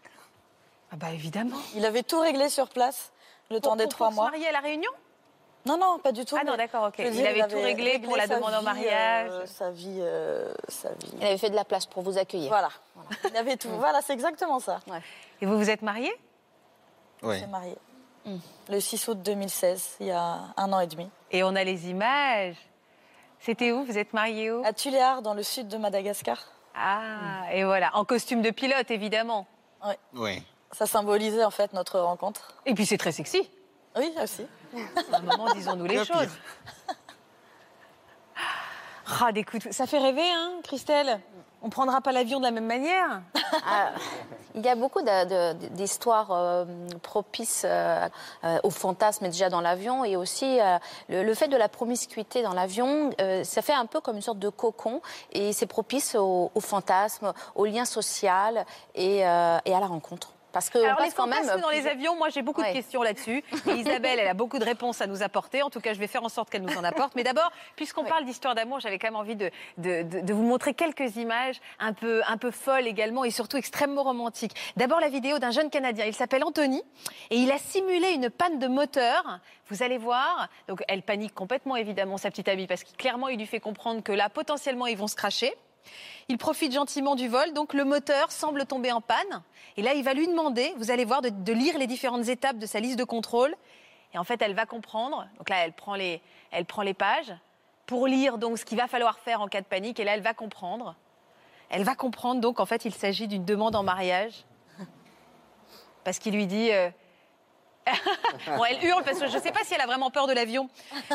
Speaker 1: Ah bah évidemment.
Speaker 5: Il avait tout réglé sur place, le temps des
Speaker 1: Pour-
Speaker 5: trois
Speaker 1: pour
Speaker 5: mois.
Speaker 1: se marier à la Réunion?
Speaker 5: Non, non, pas du tout.
Speaker 1: Ah non, d'accord, ok.
Speaker 5: je
Speaker 1: Il avait tout réglé pour la demande en
Speaker 5: vie,
Speaker 1: mariage.
Speaker 5: euh, sa vie, euh, sa vie.
Speaker 3: Il avait fait de la place pour vous accueillir.
Speaker 5: Voilà. [laughs] Il avait tout. Voilà, c'est exactement ça.
Speaker 1: Et vous vous êtes mariés
Speaker 6: Oui.
Speaker 5: s'est marié. Le 6 août 2016, il y a un an et demi.
Speaker 1: Et on a les images. C'était où? Vous êtes mariés où?
Speaker 5: À Tuléar, dans le sud de Madagascar.
Speaker 1: Ah, et voilà, en costume de pilote, évidemment.
Speaker 6: Oui.
Speaker 5: Ça symbolisait en fait notre rencontre.
Speaker 1: Et puis c'est très sexy.
Speaker 5: Oui, aussi.
Speaker 1: À un moment, disons-nous les choses. Ah, des coups de- Ça fait rêver, hein, Christelle On prendra pas l'avion de la même manière
Speaker 3: Ah, il y a beaucoup d'histoires euh, propices euh, euh, au fantasme déjà dans l'avion et aussi euh, le, le fait de la promiscuité dans l'avion, euh, ça fait un peu comme une sorte de cocon et c'est propice au, au fantasme, au lien social et, euh, et à la rencontre. Parce que on
Speaker 1: Alors, les
Speaker 3: passe quand même
Speaker 1: dans les avions, moi j'ai beaucoup de questions là-dessus. [laughs] Et Isabelle, elle a beaucoup de réponses à nous apporter. En tout cas, je vais faire en sorte qu'elle nous en apporte. Mais d'abord, puisqu'on parle d'histoire d'amour, j'avais quand même envie de, de- de- de vous montrer quelques images un peu, un peu folles également et surtout extrêmement romantiques. D'abord, la vidéo d'un jeune Canadien. Il s'appelle Anthony et il a simulé une panne de moteur. Vous allez voir. Donc, elle panique complètement, évidemment, sa petite amie, parce que clairement, il lui fait comprendre que là, potentiellement, ils vont se cracher. Il profite gentiment du vol, donc le moteur semble tomber en panne. Et là, il va lui demander, vous allez voir, de, lire les différentes étapes de sa liste de contrôle. Et en fait, elle va comprendre. Donc là, elle prend les, elle prend les pages pour lire donc ce qu'il va falloir faire en cas de panique. Et là, elle va comprendre. Elle va comprendre donc en fait, il s'agit d'une demande en mariage. Parce qu'il lui dit. euh, [laughs] bon, elle hurle parce que je ne sais pas si elle a vraiment peur de l'avion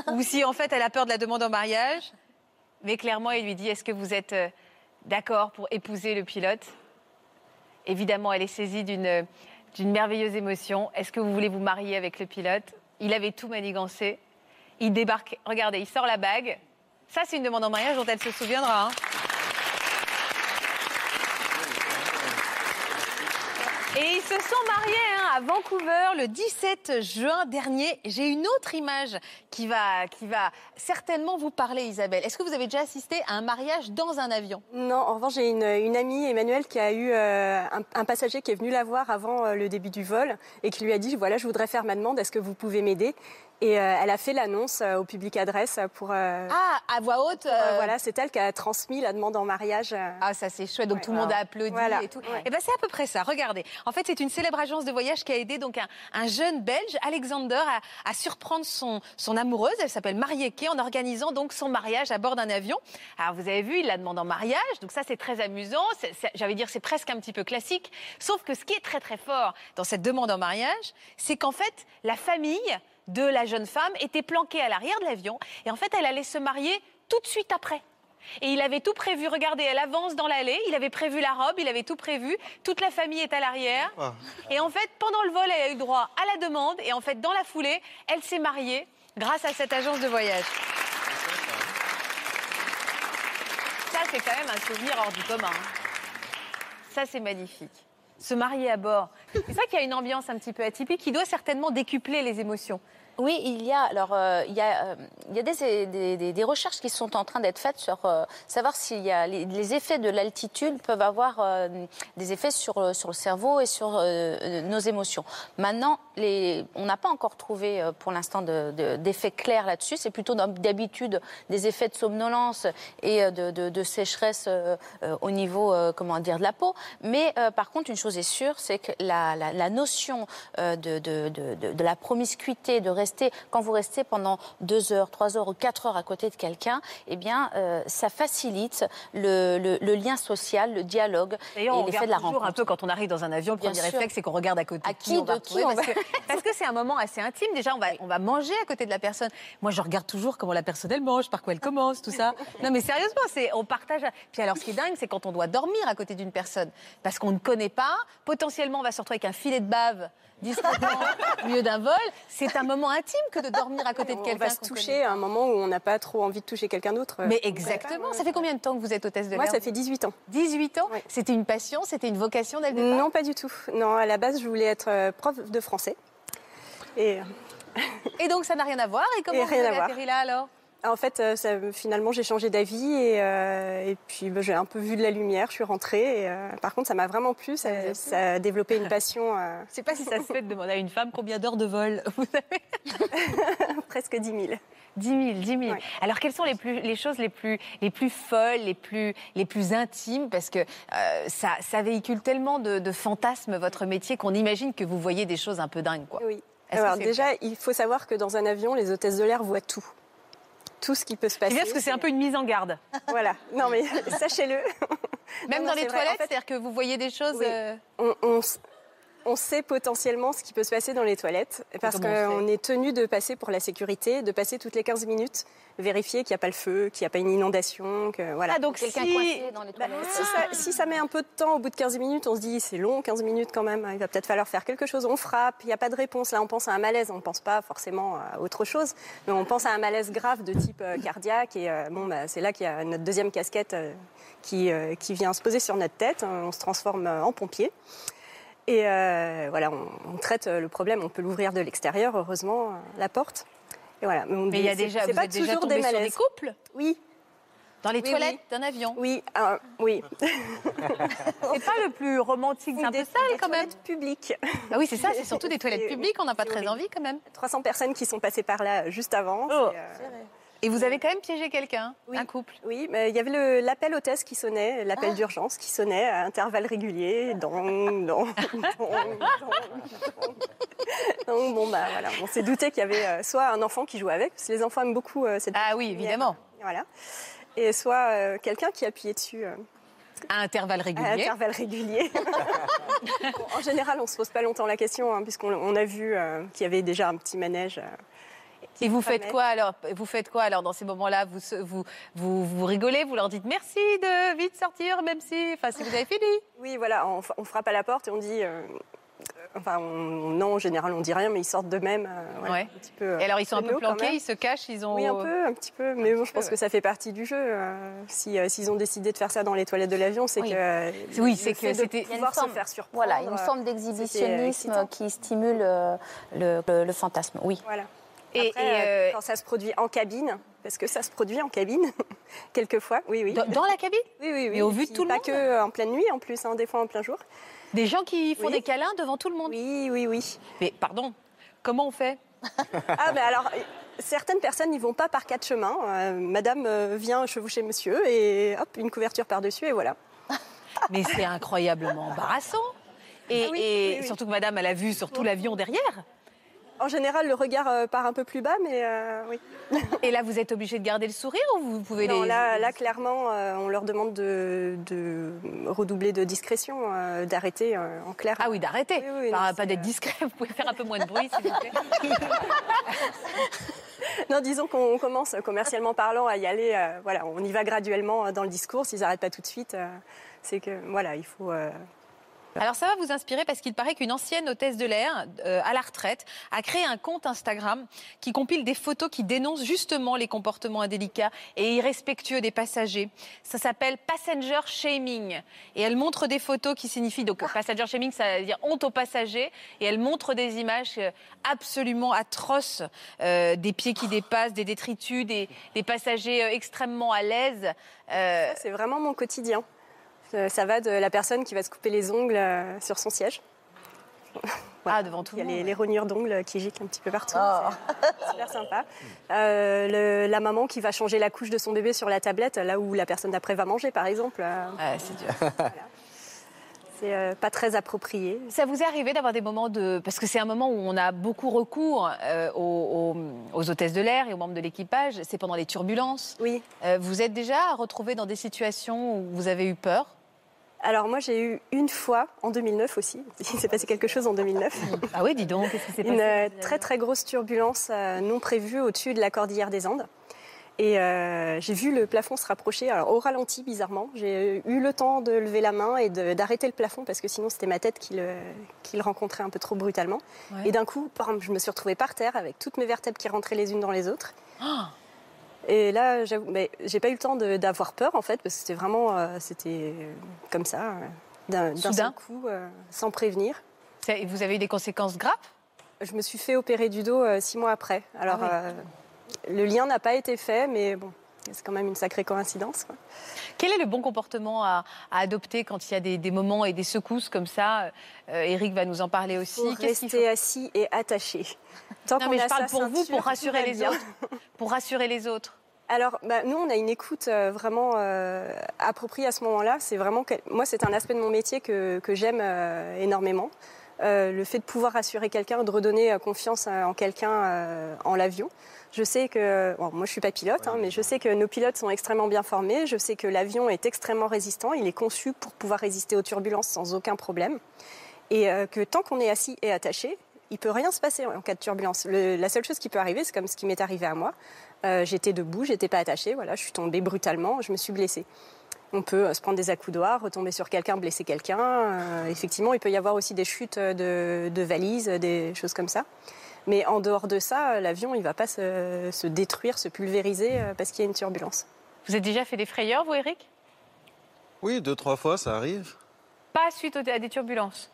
Speaker 1: ou si en fait elle a peur de la demande en mariage. Mais clairement, il lui dit Est-ce que vous êtes euh, d'accord pour épouser le pilote? Évidemment, elle est saisie d'une d'une merveilleuse émotion. Est-ce que vous voulez vous marier avec le pilote? Il avait tout manigancé. Il débarque. Regardez, il sort la bague. Ça, c'est une demande en mariage dont elle se souviendra. hein. Et ils se sont mariés à Vancouver le 17 juin dernier. J'ai une autre image qui va, certainement vous parler, Isabelle. Est-ce que vous avez déjà assisté à un mariage dans un avion?
Speaker 4: Non, en revanche, j'ai une, amie, Emmanuelle, qui a eu euh, un, un passager qui est venu la voir avant euh, le début du vol et qui lui a dit voilà, je voudrais faire ma demande, est-ce que vous pouvez m'aider? Et euh, elle a fait l'annonce euh, au public adresse pour. euh,
Speaker 1: Ah, à voix haute
Speaker 4: voilà, c'est elle qui a transmis la demande en mariage.
Speaker 1: Ah, ça c'est chouette. Donc
Speaker 4: Ouais.
Speaker 1: tout le monde a applaudi
Speaker 4: Voilà.
Speaker 1: et tout.
Speaker 4: Ouais.
Speaker 1: Et ben c'est à peu près ça. Regardez. En fait, c'est une célèbre agence de voyage qui a aidé donc un, un jeune Belge, Alexander, à, à surprendre son, son amoureuse. Elle s'appelle Marieke en organisant donc son mariage à bord d'un avion. Alors vous avez vu, il la demande en mariage. Donc ça c'est très amusant. J'allais dire c'est presque un petit peu classique. Sauf que ce qui est très très fort dans cette demande en mariage, c'est qu'en fait la famille de la jeune femme était planquée à l'arrière de l'avion et en fait elle allait se marier tout de suite après. Et il avait tout prévu. Regardez, elle avance dans l'allée. Il avait prévu la robe, il avait tout prévu. Toute la famille est à l'arrière.
Speaker 6: Ah.
Speaker 1: Et en fait, pendant le vol, elle a eu droit à la demande. Et en fait, dans la foulée, elle s'est mariée grâce à cette agence de voyage. Ça, c'est quand même un souvenir hors du commun. hein. Ça, c'est magnifique. Se marier à bord. C'est qu'il y a une ambiance un petit peu atypique qui doit certainement décupler les émotions.
Speaker 3: Oui, il y a alors euh, il y a, euh, il y a des, des- recherches qui sont en train d'être faites sur euh, savoir s'il y a les, effets de l'altitude peuvent avoir des effets sur sur le cerveau et sur nos émotions. Maintenant, les, on n'a pas encore trouvé pour l'instant de- de- d'effets clairs là-dessus. C'est plutôt d'hab- d'habitude des effets de somnolence et de, de- sécheresse au niveau comment dire de la peau. Mais par contre, une chose est sûre, c'est que la, la- la notion de- de la promiscuité, de quand vous restez pendant deux heures, trois heures ou quatre heures à côté de quelqu'un, eh bien, euh, ça facilite le, le- le lien social, le dialogue et
Speaker 1: on
Speaker 3: l'effet de la
Speaker 1: toujours
Speaker 3: rencontre.
Speaker 1: un peu quand on arrive dans un avion, le
Speaker 3: Bien
Speaker 1: premier
Speaker 3: sûr.
Speaker 1: réflexe, c'est qu'on regarde à côté.
Speaker 3: À qui,
Speaker 1: on va
Speaker 3: de qui
Speaker 1: retrouver,
Speaker 3: on
Speaker 1: parce
Speaker 3: va-
Speaker 1: que parce que c'est un moment assez intime. Déjà, on va, on va manger à côté de la personne. Moi, je regarde toujours comment la personne elle mange, par quoi elle commence, tout ça. [laughs] Non, mais sérieusement, c'est on partage. Puis alors, ce qui est dingue, c'est quand on doit dormir à côté d'une personne, parce qu'on ne connaît pas. Potentiellement, on va se retrouver avec un filet de bave discrètement au milieu d'un vol. C'est un moment intime que de dormir à côté de
Speaker 4: On
Speaker 1: quelqu'un.
Speaker 4: va se toucher à un moment où on n'a pas trop envie de toucher quelqu'un d'autre.
Speaker 1: Mais
Speaker 4: On
Speaker 1: exactement. Ça fait combien de temps que vous êtes hôtesse de
Speaker 4: Moi,
Speaker 1: l'air
Speaker 4: ça fait 18 ans.
Speaker 1: 18 ans
Speaker 4: Oui.
Speaker 1: C'était une passion, c'était une vocation dès le départ
Speaker 4: Non, pas du tout. Non, à la base, je voulais être euh, prof de français. Et
Speaker 1: Et donc ça n'a rien à voir. Et comment
Speaker 4: Et
Speaker 1: vous avez atterri là alors
Speaker 4: en fait, euh, ça- finalement, j'ai changé d'avis et, euh, et puis bah, j'ai un peu vu de la lumière. Je suis rentrée. Et, euh, par contre, ça m'a vraiment plu. Ça, ça a développé une passion euh, [laughs]
Speaker 1: Je sais pas si ça se fait de demander à une femme combien d'heures de vol vous avez [laughs]
Speaker 4: presque 10 000.
Speaker 1: 10 000, 10 000.
Speaker 4: Ouais.
Speaker 1: Alors, quelles sont les, plus, les choses les plus, les plus folles, les plus, les plus intimes? Parce que ça, ça véhicule tellement de, de fantasmes, votre métier, qu'on imagine que vous voyez des choses un peu dingues. Quoi.
Speaker 4: Oui. Alors déjà, il faut savoir que dans un avion, les hôtesses de l'air voient tout. Tout ce qui peut se
Speaker 1: C'est
Speaker 4: passer.
Speaker 1: bien parce que c'est un peu une mise en garde.
Speaker 4: Voilà. Non, mais [laughs] sachez-le.
Speaker 1: Même
Speaker 4: Non,
Speaker 1: dans
Speaker 4: non,
Speaker 1: les
Speaker 4: c'est
Speaker 1: toilettes,
Speaker 4: En fait-
Speaker 1: c'est-à-dire que vous voyez des choses.
Speaker 4: Oui.
Speaker 1: euh,
Speaker 4: on, on sait potentiellement ce qui peut se passer dans les toilettes parce qu'on est tenu de passer pour la sécurité, de passer toutes les 15 minutes, vérifier qu'il n'y a pas le feu, qu'il n'y a pas une inondation, que voilà.
Speaker 1: Ah, donc
Speaker 3: Quelqu'un
Speaker 1: si...
Speaker 3: coincé dans les
Speaker 4: Bah,
Speaker 3: toilettes.
Speaker 4: si, ça, si ça met un peu de temps, au bout de 15 minutes, on se dit c'est long, 15 minutes quand même, il va peut-être falloir faire quelque chose. On frappe, il n'y a pas de réponse. Là, on pense à un malaise, on ne pense pas forcément à autre chose, mais on pense à un malaise grave de type euh, cardiaque. Et euh, bon, bah, c'est là qu'il y a notre deuxième casquette euh, qui, euh, qui vient se poser sur notre tête. On se transforme en pompier. Et euh, voilà, on, on traite euh, le problème, on peut l'ouvrir de l'extérieur, heureusement, euh, la porte. Et voilà.
Speaker 1: Mais il y a déjà, vous
Speaker 4: pas
Speaker 1: êtes déjà
Speaker 4: toujours
Speaker 1: tombé
Speaker 4: des
Speaker 1: sur des
Speaker 4: malaises.
Speaker 1: couples
Speaker 4: Oui,
Speaker 1: dans les
Speaker 4: Oui,
Speaker 1: toilettes
Speaker 4: oui.
Speaker 1: d'un avion.
Speaker 4: oui, ah, oui. [laughs]
Speaker 1: C'est pas le plus romantique, c'est un peu
Speaker 4: Des-
Speaker 1: sale
Speaker 4: des
Speaker 1: quand même.
Speaker 4: toilettes publiques.
Speaker 1: Ah oui, c'est ça, c'est surtout [laughs] des toilettes publiques, on n'a pas très
Speaker 4: horrible.
Speaker 1: envie quand même.
Speaker 4: 300 personnes qui sont passées par là juste avant.
Speaker 1: Oh. Et vous avez quand même piégé quelqu'un,
Speaker 4: Oui.
Speaker 1: un couple.
Speaker 4: Oui, mais il y avait l'appel hôtesse qui sonnait, l'appel d'urgence qui sonnait à intervalles réguliers. Donc bon, bah voilà, on s'est douté qu'il y avait euh, soit un enfant qui jouait avec, parce que les enfants aiment beaucoup euh, cette
Speaker 1: Ah oui, évidemment.
Speaker 4: Voilà. Et soit euh, quelqu'un qui appuyait dessus euh,
Speaker 1: À intervalles
Speaker 4: à
Speaker 1: réguliers.
Speaker 4: intervalles réguliers. [laughs] Bon, en général, on se pose pas longtemps la question, hein, puisqu'on on a vu euh, qu'il y avait déjà un petit manège. euh,
Speaker 1: Et vous faites quoi alors? Vous faites quoi alors dans ces moments-là? Vous, vous, vous, vous rigolez, vous leur dites merci de vite sortir, même si, enfin, si vous avez fini. [laughs]
Speaker 4: Oui, voilà, on, frappe à la porte et on dit. euh, enfin, on- non, en général, on dit rien, mais ils sortent d'eux-mêmes. euh, voilà,
Speaker 1: Ouais.
Speaker 4: un petit peu, euh,
Speaker 1: Et alors ils sont un peu planqués,
Speaker 4: même.
Speaker 1: ils se cachent, ils ont.
Speaker 4: Oui, un peu, un petit peu. Mais bon, je pense que ça fait partie du jeu. euh, si, euh, S'ils ont décidé de faire ça dans les toilettes de l'avion, c'est
Speaker 3: Oui.
Speaker 4: que. euh,
Speaker 1: Oui, c'est que
Speaker 4: de
Speaker 1: c'était-
Speaker 4: pouvoir se faire surprendre.
Speaker 3: Voilà, une
Speaker 4: euh,
Speaker 3: forme
Speaker 4: euh,
Speaker 3: d'exhibitionnisme qui stimule euh, le, le- le fantasme. Oui.
Speaker 4: Voilà.
Speaker 1: Et-
Speaker 4: Après,
Speaker 1: et,
Speaker 4: euh,
Speaker 1: euh,
Speaker 4: quand ça se produit en cabine, parce que ça se produit en cabine, [laughs] quelquefois, oui, oui.
Speaker 1: Dans, dans la cabine
Speaker 4: Oui, oui, oui.
Speaker 1: Mais au
Speaker 4: Et
Speaker 1: vu de tout le
Speaker 4: Pas
Speaker 1: monde
Speaker 4: que euh, en pleine nuit, en plus, hein, des fois en plein jour.
Speaker 1: Des gens qui font
Speaker 4: Oui.
Speaker 1: des câlins devant tout le monde.
Speaker 4: Oui, oui, oui.
Speaker 1: Mais pardon, comment on fait [laughs]
Speaker 4: Ah, mais alors, certaines personnes n'y vont pas par quatre chemins. Euh, madame euh, vient chevaucher monsieur et hop, une couverture par-dessus et voilà. [laughs]
Speaker 1: Mais c'est incroyablement embarrassant. Et,
Speaker 4: Ah oui,
Speaker 1: et
Speaker 4: oui, oui.
Speaker 1: surtout que madame, elle a vu sur tout l'avion derrière.
Speaker 4: En général, le regard euh, part un peu plus bas, mais euh, oui. [laughs]
Speaker 1: Et là, vous êtes obligé de garder le sourire ou vous pouvez
Speaker 4: Non,
Speaker 1: les...
Speaker 4: là, là, clairement, euh, on leur demande de, de redoubler de discrétion, d'arrêter en clair.
Speaker 1: Ah oui, d'arrêter.
Speaker 4: Oui, oui,
Speaker 1: Pas- d'être discret, vous pouvez faire un peu moins de bruit, s'il vous plaît. [laughs]
Speaker 4: Non, disons qu'on commence, commercialement parlant, à y aller. euh, voilà, on y va graduellement dans le discours. S'ils n'arrêtent pas tout de suite, euh, c'est que voilà, il faut.
Speaker 1: Alors ça va vous inspirer parce qu'il paraît qu'une ancienne hôtesse de l'air euh, à la retraite a créé un compte Instagram qui compile des photos qui dénoncent justement les comportements indélicats et irrespectueux des passagers. Ça s'appelle Passenger Shaming et elle montre des photos qui signifient donc Passenger Shaming, ça veut dire honte aux passagers et elle montre des images euh, absolument atroces, euh, des pieds qui dépassent, des détritus, des, des passagers extrêmement à l'aise. Euh,
Speaker 4: C'est vraiment mon quotidien. Euh, Ça va de la personne qui va se couper les ongles euh, sur son siège. [laughs]
Speaker 1: Ah, devant tout
Speaker 4: Il y
Speaker 1: le
Speaker 4: a les, rognures d'ongles qui giclent un petit peu partout.
Speaker 5: Oh.
Speaker 4: C'est super [laughs] sympa. Euh, le- la maman qui va changer la couche de son bébé sur la tablette, là où la personne d'après va manger, par exemple.
Speaker 1: Ouais, c'est dur.
Speaker 4: c'est euh, pas très approprié.
Speaker 1: Ça vous est arrivé d'avoir des moments de... Parce que c'est un moment où on a beaucoup recours euh, aux, aux- hôtesses de l'air et aux membres de l'équipage. C'est pendant les turbulences.
Speaker 4: Oui.
Speaker 1: Vous êtes déjà retrouvé dans des situations où vous avez eu peur?
Speaker 4: Alors moi, j'ai eu une fois, en 2009 aussi, [laughs] il s'est passé quelque chose en 2009,
Speaker 1: Ah oui, dis donc, qu'est-ce qui s'est
Speaker 4: une euh, très très grosse turbulence euh, non prévue au-dessus de la cordillère des Andes. Et euh, j'ai vu le plafond se rapprocher, alors au ralenti bizarrement. J'ai eu le temps de lever la main et d'arrêter le plafond parce que sinon c'était ma tête qui le, qui le rencontrait un peu trop brutalement.
Speaker 1: Ouais.
Speaker 4: Et d'un coup, bam, je me suis retrouvée par terre avec toutes mes vertèbres qui rentraient les unes dans les autres.
Speaker 1: Ah
Speaker 4: Et là, j'avoue, mais j'ai pas eu le temps d'avoir peur en fait parce que c'était vraiment, euh, c'était comme ça, euh, d'un seul coup, euh, sans prévenir.
Speaker 1: Vous avez eu des conséquences graves?
Speaker 4: Je me suis fait opérer du dos euh, six mois après. Alors,
Speaker 1: Ah
Speaker 4: le lien n'a pas été fait, mais bon, c'est quand même une sacrée coïncidence. quoi.
Speaker 1: Quel est le bon comportement à, à adopter quand il y a des, des moments et des secousses comme ça? Euh, Eric va nous en parler aussi.
Speaker 4: Faut
Speaker 1: qu'il
Speaker 4: rester assis et attaché. Tant
Speaker 1: Non,
Speaker 4: qu'on
Speaker 1: mais je parle pour vous, pour rassurer les
Speaker 4: bien.
Speaker 1: autres. Pour rassurer les autres. [laughs]
Speaker 4: Alors, bah, nous, on a une écoute euh, vraiment euh, appropriée à ce moment-là. C'est vraiment, que- moi, c'est un aspect de mon métier que, que j'aime euh, énormément. Euh, le fait de pouvoir rassurer quelqu'un, de redonner euh, confiance euh, en quelqu'un euh, en l'avion. Je sais que, bon, moi je suis pas pilote, hein, mais je sais que nos pilotes sont extrêmement bien formés. Je sais que l'avion est extrêmement résistant. Il est conçu pour pouvoir résister aux turbulences sans aucun problème. Et euh, que tant qu'on est assis et attaché, il peut rien se passer en cas de turbulence. Le- la seule chose qui peut arriver, c'est comme ce qui m'est arrivé à moi. Euh, j'étais debout, j'étais pas attachée, voilà, je suis tombée brutalement, je me suis blessée. On peut euh, se prendre des accoudoirs, retomber sur quelqu'un, blesser quelqu'un. Euh, effectivement, il peut y avoir aussi des chutes de, de valises, des choses comme ça. Mais en dehors de ça, euh, l'avion, il va pas se, se détruire, se pulvériser euh, parce qu'il y a une turbulence.
Speaker 1: Vous avez déjà fait des frayeurs, vous, Eric?
Speaker 6: Oui, deux, trois fois, ça arrive.
Speaker 1: Pas suite à des turbulences?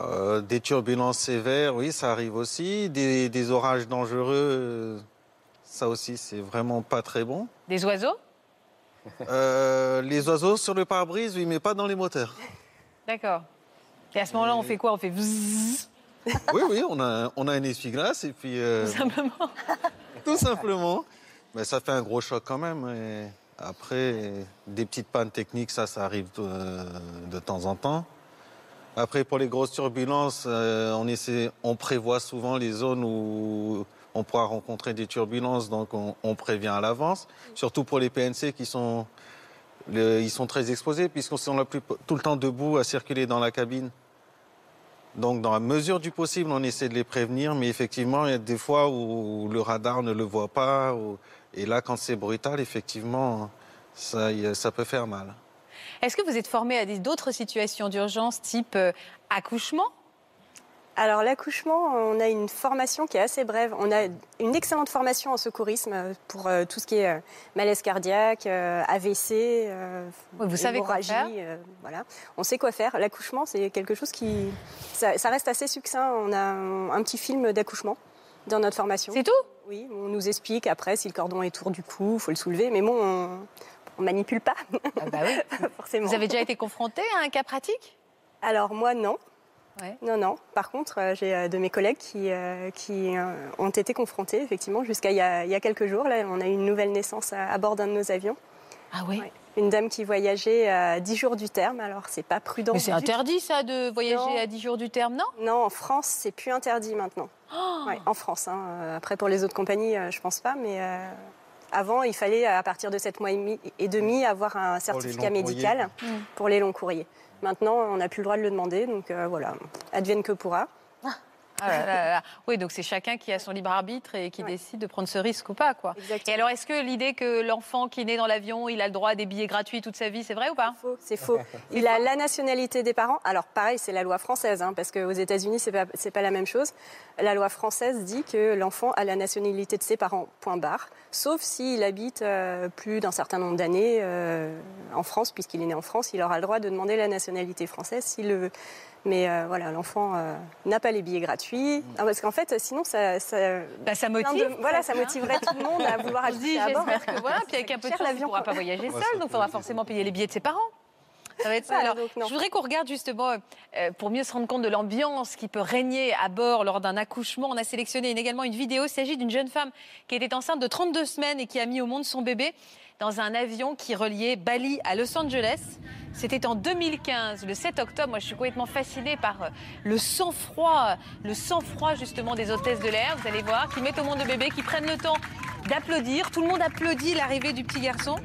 Speaker 6: Euh, des turbulences sévères, oui, ça arrive aussi. Des, des orages dangereux, ça aussi, c'est vraiment pas très bon.
Speaker 1: Des oiseaux?
Speaker 6: Euh, les oiseaux sur le pare-brise, oui, mais pas dans les moteurs.
Speaker 1: D'accord. Et à ce moment-là, on fait quoi? On fait
Speaker 6: Oui, oui, on a, on a un essuie-glace et puis euh,
Speaker 1: tout simplement.
Speaker 6: tout simplement. Mais ça fait un gros choc quand même. Et après, des petites pannes techniques, ça, ça arrive euh, de temps en temps. Après, pour les grosses turbulences, euh, on, essaie, on prévoit souvent les zones où on pourra rencontrer des turbulences, donc on, on prévient à l'avance. Surtout pour les PNC qui sont, le- ils sont très exposés puisqu'on sont la plus- tout le temps debout à circuler dans la cabine. Donc, dans la mesure du possible, on essaie de les prévenir, mais effectivement, il y a des fois où le radar ne le voit pas. Et là, quand c'est brutal, effectivement, ça, ça peut faire mal.
Speaker 1: Est-ce que vous êtes formé à d'autres situations d'urgence type euh, accouchement?
Speaker 4: Alors l'accouchement, on a une formation qui est assez brève. On a une excellente formation en secourisme euh, pour euh, tout ce qui est euh, malaise cardiaque, euh, AVC,
Speaker 1: vous savez quoi
Speaker 4: hémorragie,
Speaker 1: faire.
Speaker 4: voilà, on sait quoi faire. L'accouchement, c'est quelque chose qui, ça, ça reste assez succinct. On a un, un petit film d'accouchement dans notre formation.
Speaker 1: C'est tout?
Speaker 4: Oui, on nous explique après si le cordon est autour du cou, faut le soulever. Mais bon, on, on manipule pas
Speaker 1: Ah bah oui. [laughs]
Speaker 4: forcément.
Speaker 1: Vous avez déjà été confronté à un cas pratique?
Speaker 4: Alors moi, non.
Speaker 1: Ouais.
Speaker 4: Non, non. Par contre, euh, j'ai euh, de mes collègues qui, euh, qui ont été confrontés, effectivement, jusqu'à il, y a- il y a quelques jours. Là, on a eu une nouvelle naissance à, à bord d'un de nos avions.
Speaker 1: Ah oui
Speaker 4: Ouais. Une dame qui voyageait à 10 jours du terme. Alors, c'est pas prudent.
Speaker 1: Mais c'est interdit ça de voyager
Speaker 4: Non.
Speaker 1: à 10 jours du terme, non?
Speaker 4: Non, en France, c'est plus interdit maintenant.
Speaker 1: Oh
Speaker 4: Ouais, en France. hein. Après, pour les autres compagnies, je pense pas. Mais euh, avant, il fallait, à partir de 7 mois et demi, avoir un certificat
Speaker 6: longs
Speaker 4: médical
Speaker 1: Mm.
Speaker 4: pour les longs courriers. Maintenant, on n'a plus le droit de le demander. Donc, euh, voilà, advienne que pourra.
Speaker 1: Ah là là là là. Oui, donc c'est chacun qui a son libre arbitre et qui
Speaker 4: Ouais.
Speaker 1: décide de prendre ce risque ou pas, quoi.
Speaker 4: Exactement.
Speaker 1: Et alors, est-ce que l'idée que l'enfant qui naît dans l'avion, il a le droit à des billets gratuits toute sa vie, c'est vrai ou pas?
Speaker 4: C'est faux. [laughs] Il a la nationalité des parents. Alors pareil, c'est la loi française, hein, parce qu'aux États-Unis, c'est pas pas la même chose. La loi française dit que l'enfant a la nationalité de ses parents. Point barre. Sauf s'il habite euh, plus d'un certain nombre d'années euh, en France, puisqu'il est né en France, il aura le droit de demander la nationalité française s'il le veut. Mais euh, voilà, l'enfant euh, n'a pas les billets gratuits, Ah, parce qu'en fait, sinon ça, ça,
Speaker 1: bah, Ça motive.
Speaker 4: de- voilà, ça motiverait tout le monde à vouloir [laughs]
Speaker 1: On
Speaker 4: habiter à bord.
Speaker 1: j'espère que voilà, puis avec un peu de chance, il ne pourra pas voyager seul, donc il faudra forcément payer les billets de ses parents. Ça va être ça.
Speaker 4: Ouais,
Speaker 1: Alors,
Speaker 4: donc
Speaker 1: je voudrais qu'on regarde justement, euh, pour mieux se rendre compte de l'ambiance qui peut régner à bord lors d'un accouchement. On a sélectionné également une vidéo. Il s'agit d'une jeune femme qui était enceinte de 32 semaines et qui a mis au monde son bébé dans un avion qui reliait Bali à Los Angeles. C'était en 2015, le 7 octobre. Moi, je suis complètement fascinée par euh, le sang-froid, le sang-froid justement des hôtesses de l'air. Vous allez voir, qui mettent au monde le bébé, qui prennent le temps d'applaudir. Tout le monde applaudit l'arrivée du petit garçon.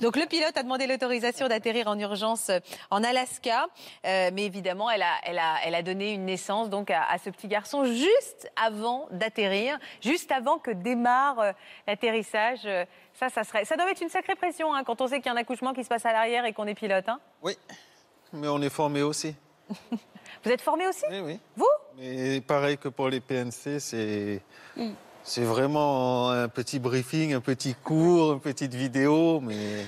Speaker 1: Donc le pilote a demandé l'autorisation d'atterrir en urgence euh, en Alaska, euh, mais évidemment elle a, elle, a, elle a donné une naissance donc à, à ce petit garçon juste avant d'atterrir, juste avant que démarre euh, l'atterrissage. Euh, Ça, ça serait, ça doit être une sacrée pression hein, quand on sait qu'il y a un accouchement qui se passe à l'arrière et qu'on est pilote. hein.
Speaker 6: Oui, mais on est formé aussi. [laughs]
Speaker 1: Vous êtes formé aussi?
Speaker 6: Oui, oui.
Speaker 1: Vous?
Speaker 6: Mais pareil que pour les PNC, c'est
Speaker 1: Mm.
Speaker 6: C'est vraiment un petit briefing, un petit cours, une petite vidéo, mais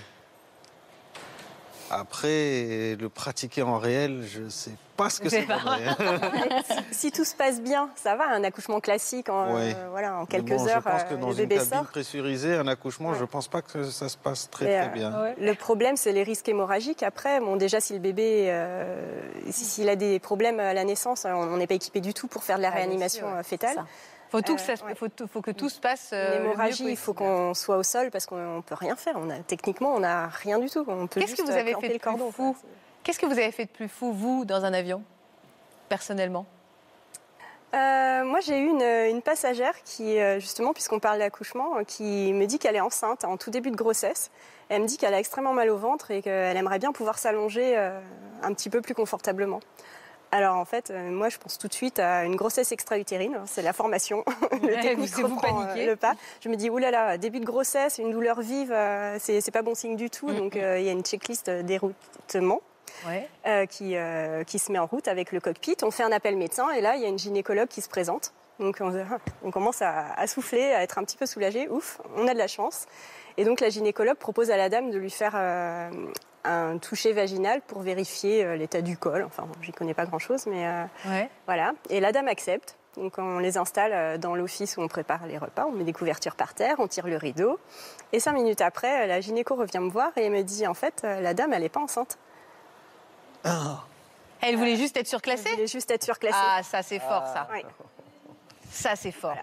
Speaker 6: après le pratiquer en réel, je sais pas ce que
Speaker 1: C'est. [laughs]
Speaker 4: Si tout se passe bien, ça va, un accouchement classique en,
Speaker 6: Ouais.
Speaker 4: euh, voilà, en quelques
Speaker 6: bon,
Speaker 4: heures,
Speaker 6: je pense que
Speaker 4: euh,
Speaker 6: dans
Speaker 4: le
Speaker 6: une
Speaker 4: bébé
Speaker 6: cabine
Speaker 4: sort.
Speaker 6: pressurisée, un accouchement,
Speaker 4: Ouais.
Speaker 6: je pense pas que ça se passe très très
Speaker 4: euh,
Speaker 6: bien.
Speaker 4: Le problème, c'est les risques hémorragiques. Après, bon, déjà, si le bébé, euh, si- s'il a des problèmes à la naissance, on on n'est pas équipé du tout pour faire de la
Speaker 1: Ah,
Speaker 4: réanimation fétale.
Speaker 3: ça.
Speaker 1: Faut, tout que
Speaker 4: Euh,
Speaker 1: ça,
Speaker 4: ouais.
Speaker 1: faut, que tout se passe. euh,
Speaker 4: Une
Speaker 1: le mieux
Speaker 4: hémorragie, il faut qu'on soit au sol parce qu'on ne peut rien faire. On a, techniquement, on n'a rien du tout. On peut
Speaker 1: Qu'est-ce que vous avez
Speaker 4: clamper
Speaker 1: fait de
Speaker 4: cordon.
Speaker 1: plus fou. Qu'est-ce que vous avez fait de plus fou, vous, dans un avion, personnellement?
Speaker 4: Euh, moi, j'ai eu une, une passagère qui, euh, justement, puisqu'on parle d'accouchement, euh, qui me dit qu'elle est enceinte en tout début de grossesse. Elle me dit qu'elle a extrêmement mal au ventre et qu'elle aimerait bien pouvoir s'allonger euh, un petit peu plus confortablement. Alors en fait, euh, moi je pense tout de suite à une grossesse extra-utérine, hein, c'est la formation. [laughs] le
Speaker 1: Ouais,
Speaker 4: technique
Speaker 1: vous-
Speaker 4: reprend, euh,
Speaker 1: paniquez.
Speaker 4: le pas. Je me dis, oulala, début de grossesse, une douleur vive, euh, c'est pas bon signe du tout.
Speaker 1: Mm,
Speaker 4: Donc euh, il y a une checklist d'éroutement
Speaker 1: Ouais.
Speaker 4: euh, qui, qui se met en route avec le cockpit. On fait un appel médecin et là, il y a une gynécologue qui se présente. Donc on, [laughs] on commence à, à souffler, à être un petit peu soulagé. Ouf, on a de la chance. Et donc la gynécologue propose à la dame de lui faire un toucher vaginal pour vérifier euh, l'état du col. Enfin, bon, j'y connais pas grand-chose, mais euh,
Speaker 1: Ouais.
Speaker 4: voilà. Et la dame accepte. Donc on les installe euh, dans l'office où on prépare les repas, on met des couvertures par terre, on tire le rideau. Et cinq minutes après, la gynéco revient me voir et me dit en fait, la dame, elle n'est pas enceinte.
Speaker 1: Elle voulait juste être
Speaker 4: Elle
Speaker 1: surclassée
Speaker 4: voulait juste être surclassée.
Speaker 1: Ah, ça c'est fort, ça.
Speaker 4: Oui.
Speaker 1: Ça c'est fort.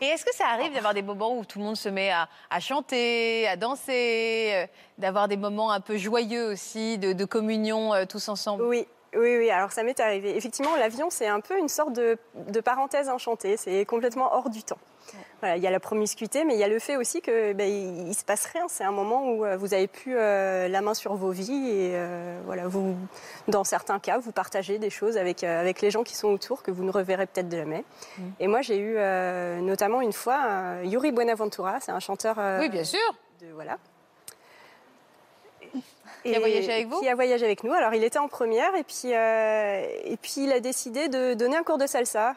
Speaker 1: Et est-ce que ça arrive d'avoir des moments où tout le monde se met à, chanter, à danser, euh, d'avoir des moments un peu joyeux aussi, de, communion euh, tous ensemble?
Speaker 4: Oui, oui, oui. Alors ça m'est arrivé. Effectivement, l'avion, c'est un peu une sorte de parenthèse enchantée. C'est complètement hors du temps. Voilà, il y a la promiscuité, mais il y a le fait aussi que ben, il, il se passe rien. C'est un moment où euh, vous avez plus euh, la main sur vos vies et euh, voilà, vous, dans certains cas, vous partagez des choses avec euh, avec les gens qui sont autour que vous ne reverrez peut-être jamais. Et moi, j'ai eu notamment une fois Yuri Buenaventura, c'est un chanteur.
Speaker 1: Oui, bien sûr.
Speaker 4: de- voilà. [laughs]
Speaker 1: Qui a voyagé avec vous?
Speaker 4: Qui a voyagé avec nous. Alors, il était en première et puis, et puis il a décidé de donner un cours de salsa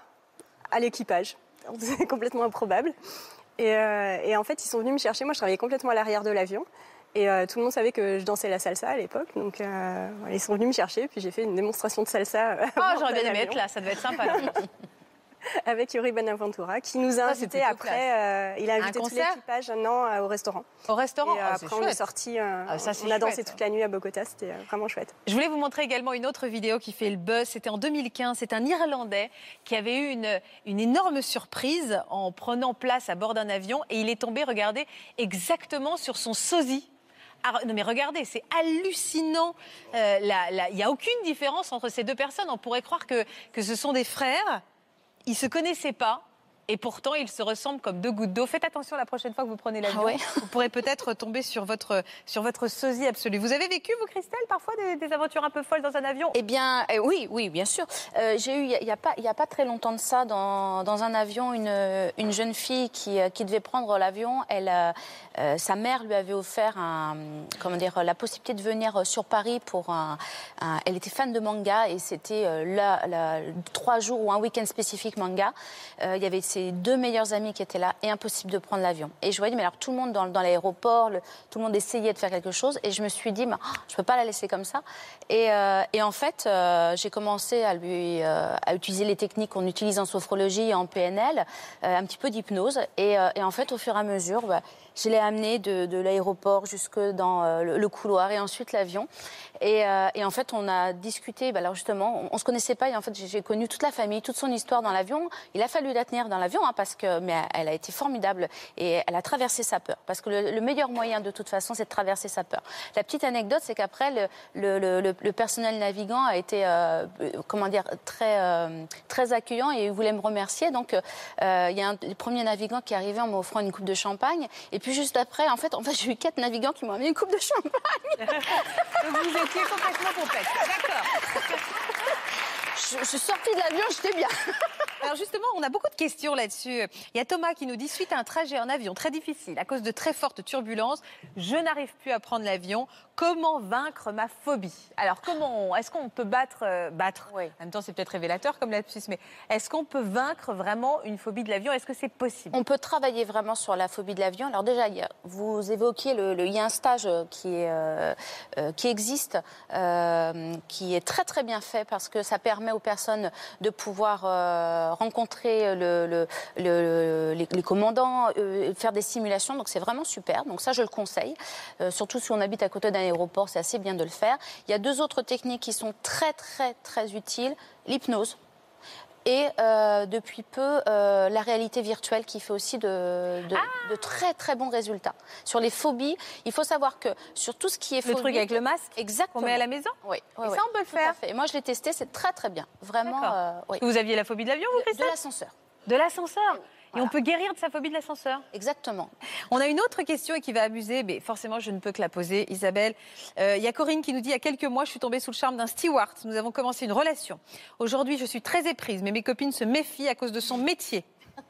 Speaker 4: à l'équipage. [laughs] Complètement improbable. Et, euh, et en fait, ils sont venus me chercher. Moi, je travaillais complètement à l'arrière de l'avion. Et euh, tout le monde savait que je dansais la salsa à l'époque. Donc, euh, ils sont venus me chercher. Puis j'ai fait une démonstration de salsa.
Speaker 1: Oh, j'aurais bien aimé être là, ça devait être sympa. [laughs] [laughs]
Speaker 4: Avec Yuri Benaventura, qui nous a
Speaker 1: c'est
Speaker 4: invités après. euh, il a invité tout
Speaker 1: concert
Speaker 4: l'équipage non, euh, au restaurant.
Speaker 1: Au restaurant
Speaker 4: Et euh,
Speaker 1: Oh, c'est
Speaker 4: après, on est sorti. euh,
Speaker 1: Ah, ça,
Speaker 4: on a dansé
Speaker 1: chouette.
Speaker 4: toute la nuit à Bogota. C'était euh, vraiment chouette.
Speaker 1: Je voulais vous montrer également une autre vidéo qui fait le buzz. C'était en 2015. C'est un Irlandais qui avait eu une, une énorme surprise en prenant place à bord d'un avion et il est tombé, regardez, exactement sur son sosie. Ah, non mais regardez, c'est hallucinant. Euh, Il n'y a aucune différence entre ces deux personnes. On pourrait croire que, que ce sont des frères. Ils ne se connaissaient pas. Et pourtant, ils se ressemblent comme deux gouttes d'eau. Faites attention la prochaine fois que vous prenez l'avion.
Speaker 3: Ah ouais [laughs]
Speaker 1: Vous pourrez peut-être tomber sur votre, sur votre sosie absolue. Vous avez vécu, vous, Christelle, parfois des, des aventures un peu folles dans un avion?
Speaker 3: Eh bien, eh oui, oui, bien sûr. Euh, j'ai eu, il n'y a, y a pas très longtemps de ça, dans, dans un avion, une, une jeune fille qui, euh, qui devait prendre l'avion. Elle, euh, euh, sa mère lui avait offert un, comment dire, la possibilité de venir euh, sur Paris pour un. un- elle était fan de manga et c'était euh, trois jours ou un week-end spécifique manga. Euh, il y avait ses deux meilleurs amis qui étaient là et impossible de prendre l'avion. Et je voyais, mais alors tout le monde dans, l'aéroport, tout le monde essayait de faire quelque chose et je me suis dit, oh, je peux pas la laisser comme ça. Et, euh, et en fait, euh, j'ai commencé à lui euh, à utiliser les techniques qu'on utilise en sophrologie et en PNL, un petit peu d'hypnose. Et, et en fait, au fur et à mesure, bah, je l'ai amené de, l'aéroport jusque dans le couloir et ensuite l'avion. Et, euh, et en fait, on a discuté. Bah, alors justement, on, on se connaissait pas et en fait, j'ai connu toute la famille, toute son histoire dans l'avion. Il a fallu la tenir dans l'avion, hein, parce que, mais elle a été formidable et elle a traversé sa peur. Parce que le, le meilleur moyen de toute façon, c'est de traverser sa peur. La petite anecdote, c'est qu'après, le, personnel navigant a été, euh, euh, comment dire, très, très accueillant et il voulait me remercier. Donc, il y a un des premiers navigants qui est arrivé en m'offrant une coupe de champagne. Et puis juste après, en fait, en fait [laughs] j'ai eu quatre navigants qui m'ont mis une coupe de champagne. [laughs]
Speaker 1: Complètement. D'accord.
Speaker 3: Je, je suis sortie de l'avion, j'étais bien. [laughs]
Speaker 1: Alors justement, on a beaucoup de questions là-dessus. Il y a Thomas qui nous dit suite à un trajet en avion très difficile à cause de très fortes turbulences, je n'arrive plus à prendre l'avion. Comment vaincre ma phobie? Alors comment est-ce qu'on peut battre euh, battre?
Speaker 3: Oui.
Speaker 1: En même temps, c'est peut-être révélateur comme lapsus, mais est-ce qu'on peut vaincre vraiment une phobie de l'avion? Est-ce que c'est possible?
Speaker 3: On peut travailler vraiment sur la phobie de l'avion. Alors déjà, vous évoquiez le, le- il y a un stage qui, est, euh, qui existe, euh, qui est très très bien fait parce que ça permet aux personnes de pouvoir euh, rencontrer le- le- le- les, les commandants, faire des simulations. Donc c'est vraiment super. Donc ça, je le conseille. Surtout si on habite à côté d'un aéroport, c'est assez bien de le faire. Il y a deux autres techniques qui sont très très très utiles. L'hypnose et euh, depuis peu euh, la réalité virtuelle qui fait aussi de, de-
Speaker 1: Ah
Speaker 3: de très très bons résultats. Sur les phobies, il faut savoir que sur tout ce qui est
Speaker 1: Le
Speaker 3: phobie,
Speaker 1: truc avec le masque
Speaker 3: exactement.
Speaker 1: qu'on met à la maison
Speaker 3: Oui, oui,
Speaker 1: Et
Speaker 3: oui.
Speaker 1: ça, on peut le faire.
Speaker 3: Et moi, je l'ai testé, c'est très très bien. Vraiment, euh, oui.
Speaker 1: Vous aviez la phobie de l'avion, vous, Christelle
Speaker 3: de l'ascenseur.
Speaker 1: De l'ascenseur? Et on peut guérir de sa phobie de l'ascenseur
Speaker 3: Exactement.
Speaker 1: On a une autre question et qui va amuser, mais forcément je ne peux que la poser, Isabelle. Euh, Il y a Corinne qui nous dit il y a quelques mois, je suis tombée sous le charme d'un steward. Nous avons commencé une relation. Aujourd'hui, je suis très éprise, mais mes copines se méfient à cause de son métier. [laughs]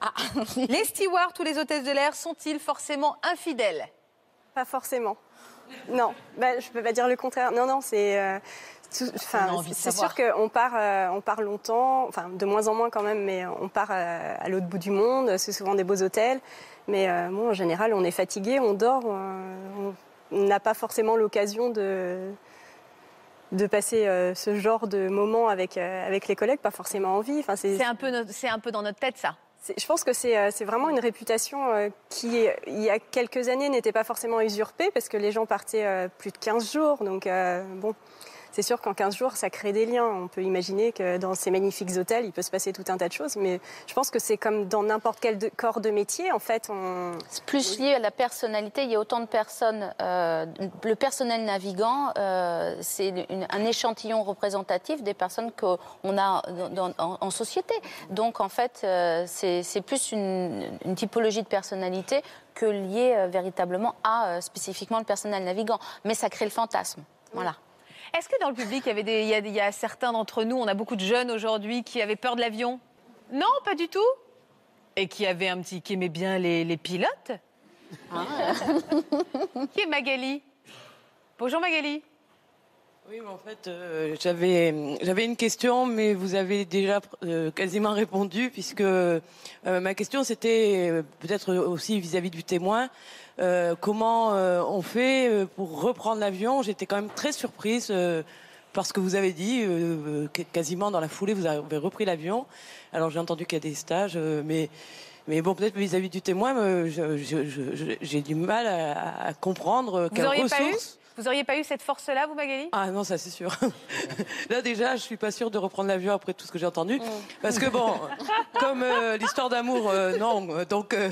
Speaker 3: Ah. [laughs]
Speaker 1: Les stewards ou les hôtesses de l'air sont-ils forcément infidèles?
Speaker 4: Pas forcément. Non, bah, je peux pas dire le contraire. Non, non, c'est. euh, Enfin, c'est sûr qu'on part, euh, on part longtemps, enfin de moins en moins quand même, mais on part euh, à l'autre bout du monde. C'est souvent des beaux hôtels, mais euh, bon, en général, on est fatigué, on dort, on n'a pas forcément l'occasion de de passer euh, ce genre de moment avec euh, avec les collègues, pas forcément envie. Enfin, c'est
Speaker 1: un, peu un peu dans notre tête, ça.
Speaker 4: Je pense que c'est euh, vraiment une réputation qui, il y a quelques années, n'était pas forcément usurpée parce que les gens partaient plus de 15 jours. Donc, bon, c'est sûr qu'en 15 jours, ça crée des liens. On peut imaginer que dans ces magnifiques hôtels, il peut se passer tout un tas de choses. Mais je pense que c'est comme dans n'importe quel de- corps de métier. En fait, on,
Speaker 3: C'est plus lié à la personnalité. Il y a autant de personnes. euh, le personnel navigant, euh, c'est un échantillon représentatif des personnes qu'on a dans- en, en société. Donc, en fait, euh, c'est c'est plus une, une typologie de personnalité que lié euh, véritablement à euh, spécifiquement le personnel navigant. Mais ça crée le fantasme. Voilà.
Speaker 1: Est-ce que dans le public, il y avait des, il y a, il y a certains d'entre nous, on a beaucoup de jeunes aujourd'hui qui avaient peur de l'avion? Non, pas du tout. Et qui avaient un petit, qui aimaient bien les, les pilotes? Qui est Magali? Bonjour Magali.
Speaker 7: Oui, mais en fait, euh, j'avais j'avais une question, mais vous avez déjà euh, quasiment répondu, puisque euh, ma question c'était peut-être aussi vis-à-vis du témoin. Euh, comment euh, on fait euh, pour reprendre l'avion? J'étais quand même très surprise euh, par ce que vous avez dit. euh, quasiment dans la foulée, vous avez repris l'avion. Alors j'ai entendu qu'il y a des stages, euh, mais mais bon, peut-être vis-à-vis du témoin, j'ai du mal à, à comprendre
Speaker 1: Vous pas eu
Speaker 7: ressources.
Speaker 1: Vous auriez pas eu cette force-là, vous Magali?
Speaker 7: Ah non, ça c'est sûr. [laughs] Là déjà, je suis pas sûre de reprendre l'avion après tout ce que j'ai entendu, parce que bon, [laughs] comme euh, l'histoire d'amour, euh, non, euh, donc euh,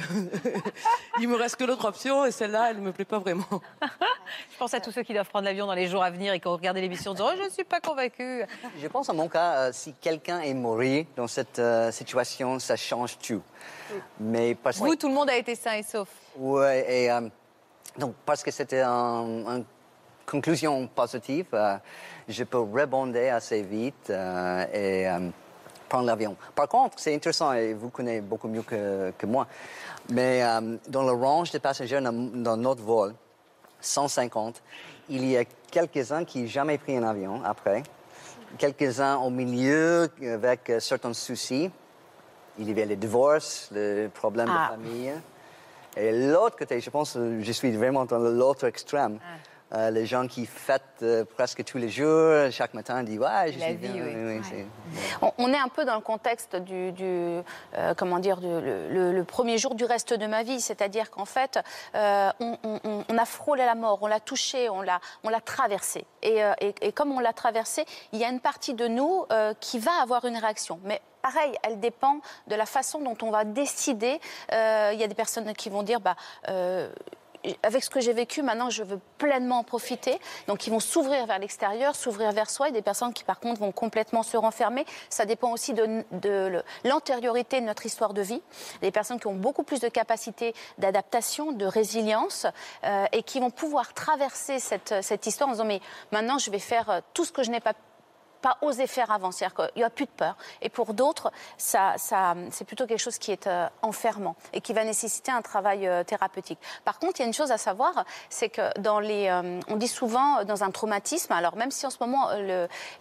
Speaker 7: [laughs] il me reste que l'autre option et celle-là, elle me plaît pas vraiment.
Speaker 1: Je pense à tous ceux qui doivent prendre l'avion dans les jours à venir et qui ont regardé l'émission en disant oh, Je ne suis pas convaincue.
Speaker 2: Je pense, en mon cas, euh, si quelqu'un est mort dans cette euh, situation, ça change tout. Mais parce
Speaker 1: Vous, tout le monde a été sain et sauf.
Speaker 2: Ouais, et euh, donc parce que c'était un- une conclusion positive, euh, je peux rebondir assez vite euh, et euh, prendre l'avion. Par contre, c'est intéressant et vous connaissez beaucoup mieux que, que moi, mais euh, dans le range des passagers dans, notre vol, 150, il y a quelques-uns qui n'ont jamais pris un avion après, quelques-uns au milieu avec euh, certains soucis. Il y avait les divorces, les problèmes
Speaker 1: Ah.
Speaker 2: de famille. Et l'autre côté, je pense, je suis vraiment dans l'autre extrême. Euh, les gens qui fêtent euh, presque tous les jours, chaque matin, disent Ouais, je
Speaker 1: La
Speaker 2: suis
Speaker 1: vie,
Speaker 2: bien.
Speaker 1: oui.
Speaker 2: oui,
Speaker 1: Ouais.
Speaker 2: c'est-
Speaker 3: On, on est un peu dans le contexte du, du, euh, comment dire, du- le, le- le premier jour du reste de ma vie, c'est-à-dire qu'en fait, euh, on, on- on- on a frôlé la mort, on l'a touché, on l'a, on l'a traversé. Et, euh, et- et comme on l'a traversé, il y a une partie de nous euh, qui va avoir une réaction. Mais Pareil, elle dépend de la façon dont on va décider. Euh, Il y a des personnes qui vont dire, bah, euh, avec ce que j'ai vécu, maintenant, je veux pleinement en profiter. Donc, ils vont s'ouvrir vers l'extérieur, s'ouvrir vers soi. Et des personnes qui, par contre, vont complètement se renfermer. Ça dépend aussi de, l'antériorité de notre histoire de vie. Des personnes qui ont beaucoup plus de capacité d'adaptation, de résilience, euh, et qui vont pouvoir traverser cette, cette histoire en disant, mais maintenant, je vais faire euh, tout ce que je n'ai pas pas osé faire avant. C'est-à-dire qu'il n'y a plus de peur. Et pour d'autres, ça, c'est plutôt quelque chose qui est euh, enfermant et qui va nécessiter un travail euh, thérapeutique. Par contre, il y a une chose à savoir, c'est que dans les, euh, on dit souvent dans un traumatisme, alors même si en ce moment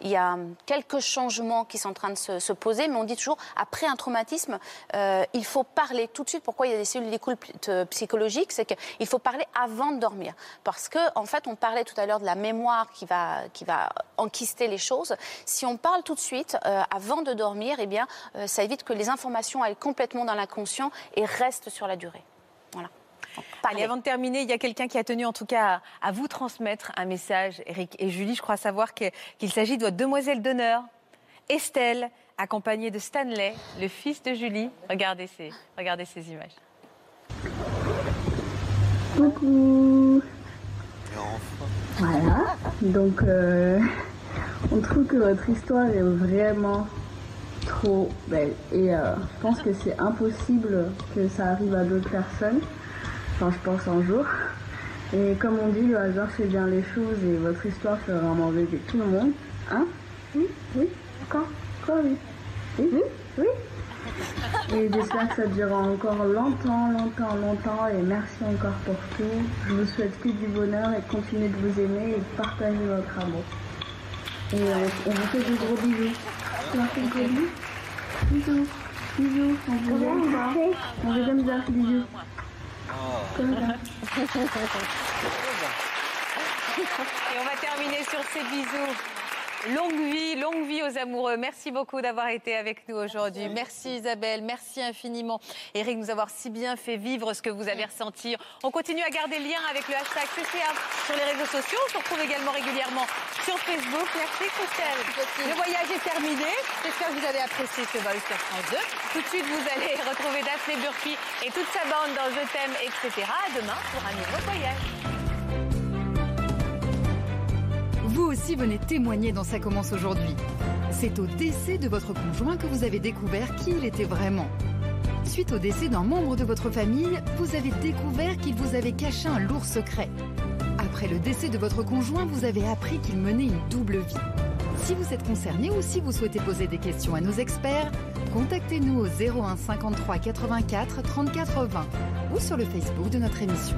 Speaker 3: il y a quelques changements qui sont en train de se, se poser, mais on dit toujours après un traumatisme, il faut parler tout de suite. Pourquoi il y a des cellules d'écoute psychologiques? C'est qu'il faut parler avant de dormir. Parce que, en fait, on parlait tout à l'heure de la mémoire qui va, qui va enquister les choses. Si on parle tout de suite, euh, avant de dormir, eh bien, euh, ça évite que les informations aillent complètement dans l'inconscient et restent sur la durée. Voilà. Donc,
Speaker 1: Allez, avant de terminer, il y a quelqu'un qui a tenu en tout cas à, à vous transmettre un message, Eric et Julie. Je crois savoir qu'il s'agit de votre demoiselle d'honneur, Estelle, accompagnée de Stanley, le fils de Julie. Regardez ces, regardez ces images.
Speaker 8: Coucou Voilà, donc euh, on trouve que votre histoire est vraiment trop belle et euh, je pense que c'est impossible que ça arrive à d'autres personnes, enfin je pense un jour. Et comme on dit, le hasard fait bien les choses et votre histoire fait vraiment rêver tout le monde. Hein? Oui Oui Encore? Quoi oui? Oui? Oui? Oui? Et j'espère que ça durera encore longtemps, longtemps, longtemps. Et merci encore pour tout. Je vous souhaite que du bonheur et de continuer de vous aimer et de partager votre amour. Et on, on vous fait de gros bisous. Tu m'as fait de gros bisous Bisous. Bisous. On vous aime ça. On vous aime ça. Bisous. Comme ça.
Speaker 1: Et on va terminer sur ces bisous. Longue vie, longue vie aux amoureux. Merci beaucoup d'avoir été avec nous aujourd'hui. Merci Isabelle, merci infiniment. Eric, nous avoir si bien fait vivre ce que vous avez ressenti. On continue à garder le lien avec le hashtag CCA sur les réseaux sociaux. On se retrouve également régulièrement sur Facebook. Merci Christelle. Le voyage est terminé. J'espère que vous avez apprécié ce vol sur France 2. Tout de suite, vous allez retrouver Daphné Burki et toute sa bande dans Je t'aime, etc. À demain pour un nouveau voyage.
Speaker 9: Aussi venez témoigner dans Ça commence aujourd'hui. C'est au décès de votre conjoint que vous avez découvert qui il était vraiment. Suite au décès d'un membre de votre famille, vous avez découvert qu'il vous avait caché un lourd secret. Après le décès de votre conjoint, vous avez appris qu'il menait une double vie. Si vous êtes concerné ou si vous souhaitez poser des questions à nos experts, contactez-nous au 01 53 84 34 20 ou sur le Facebook de notre émission.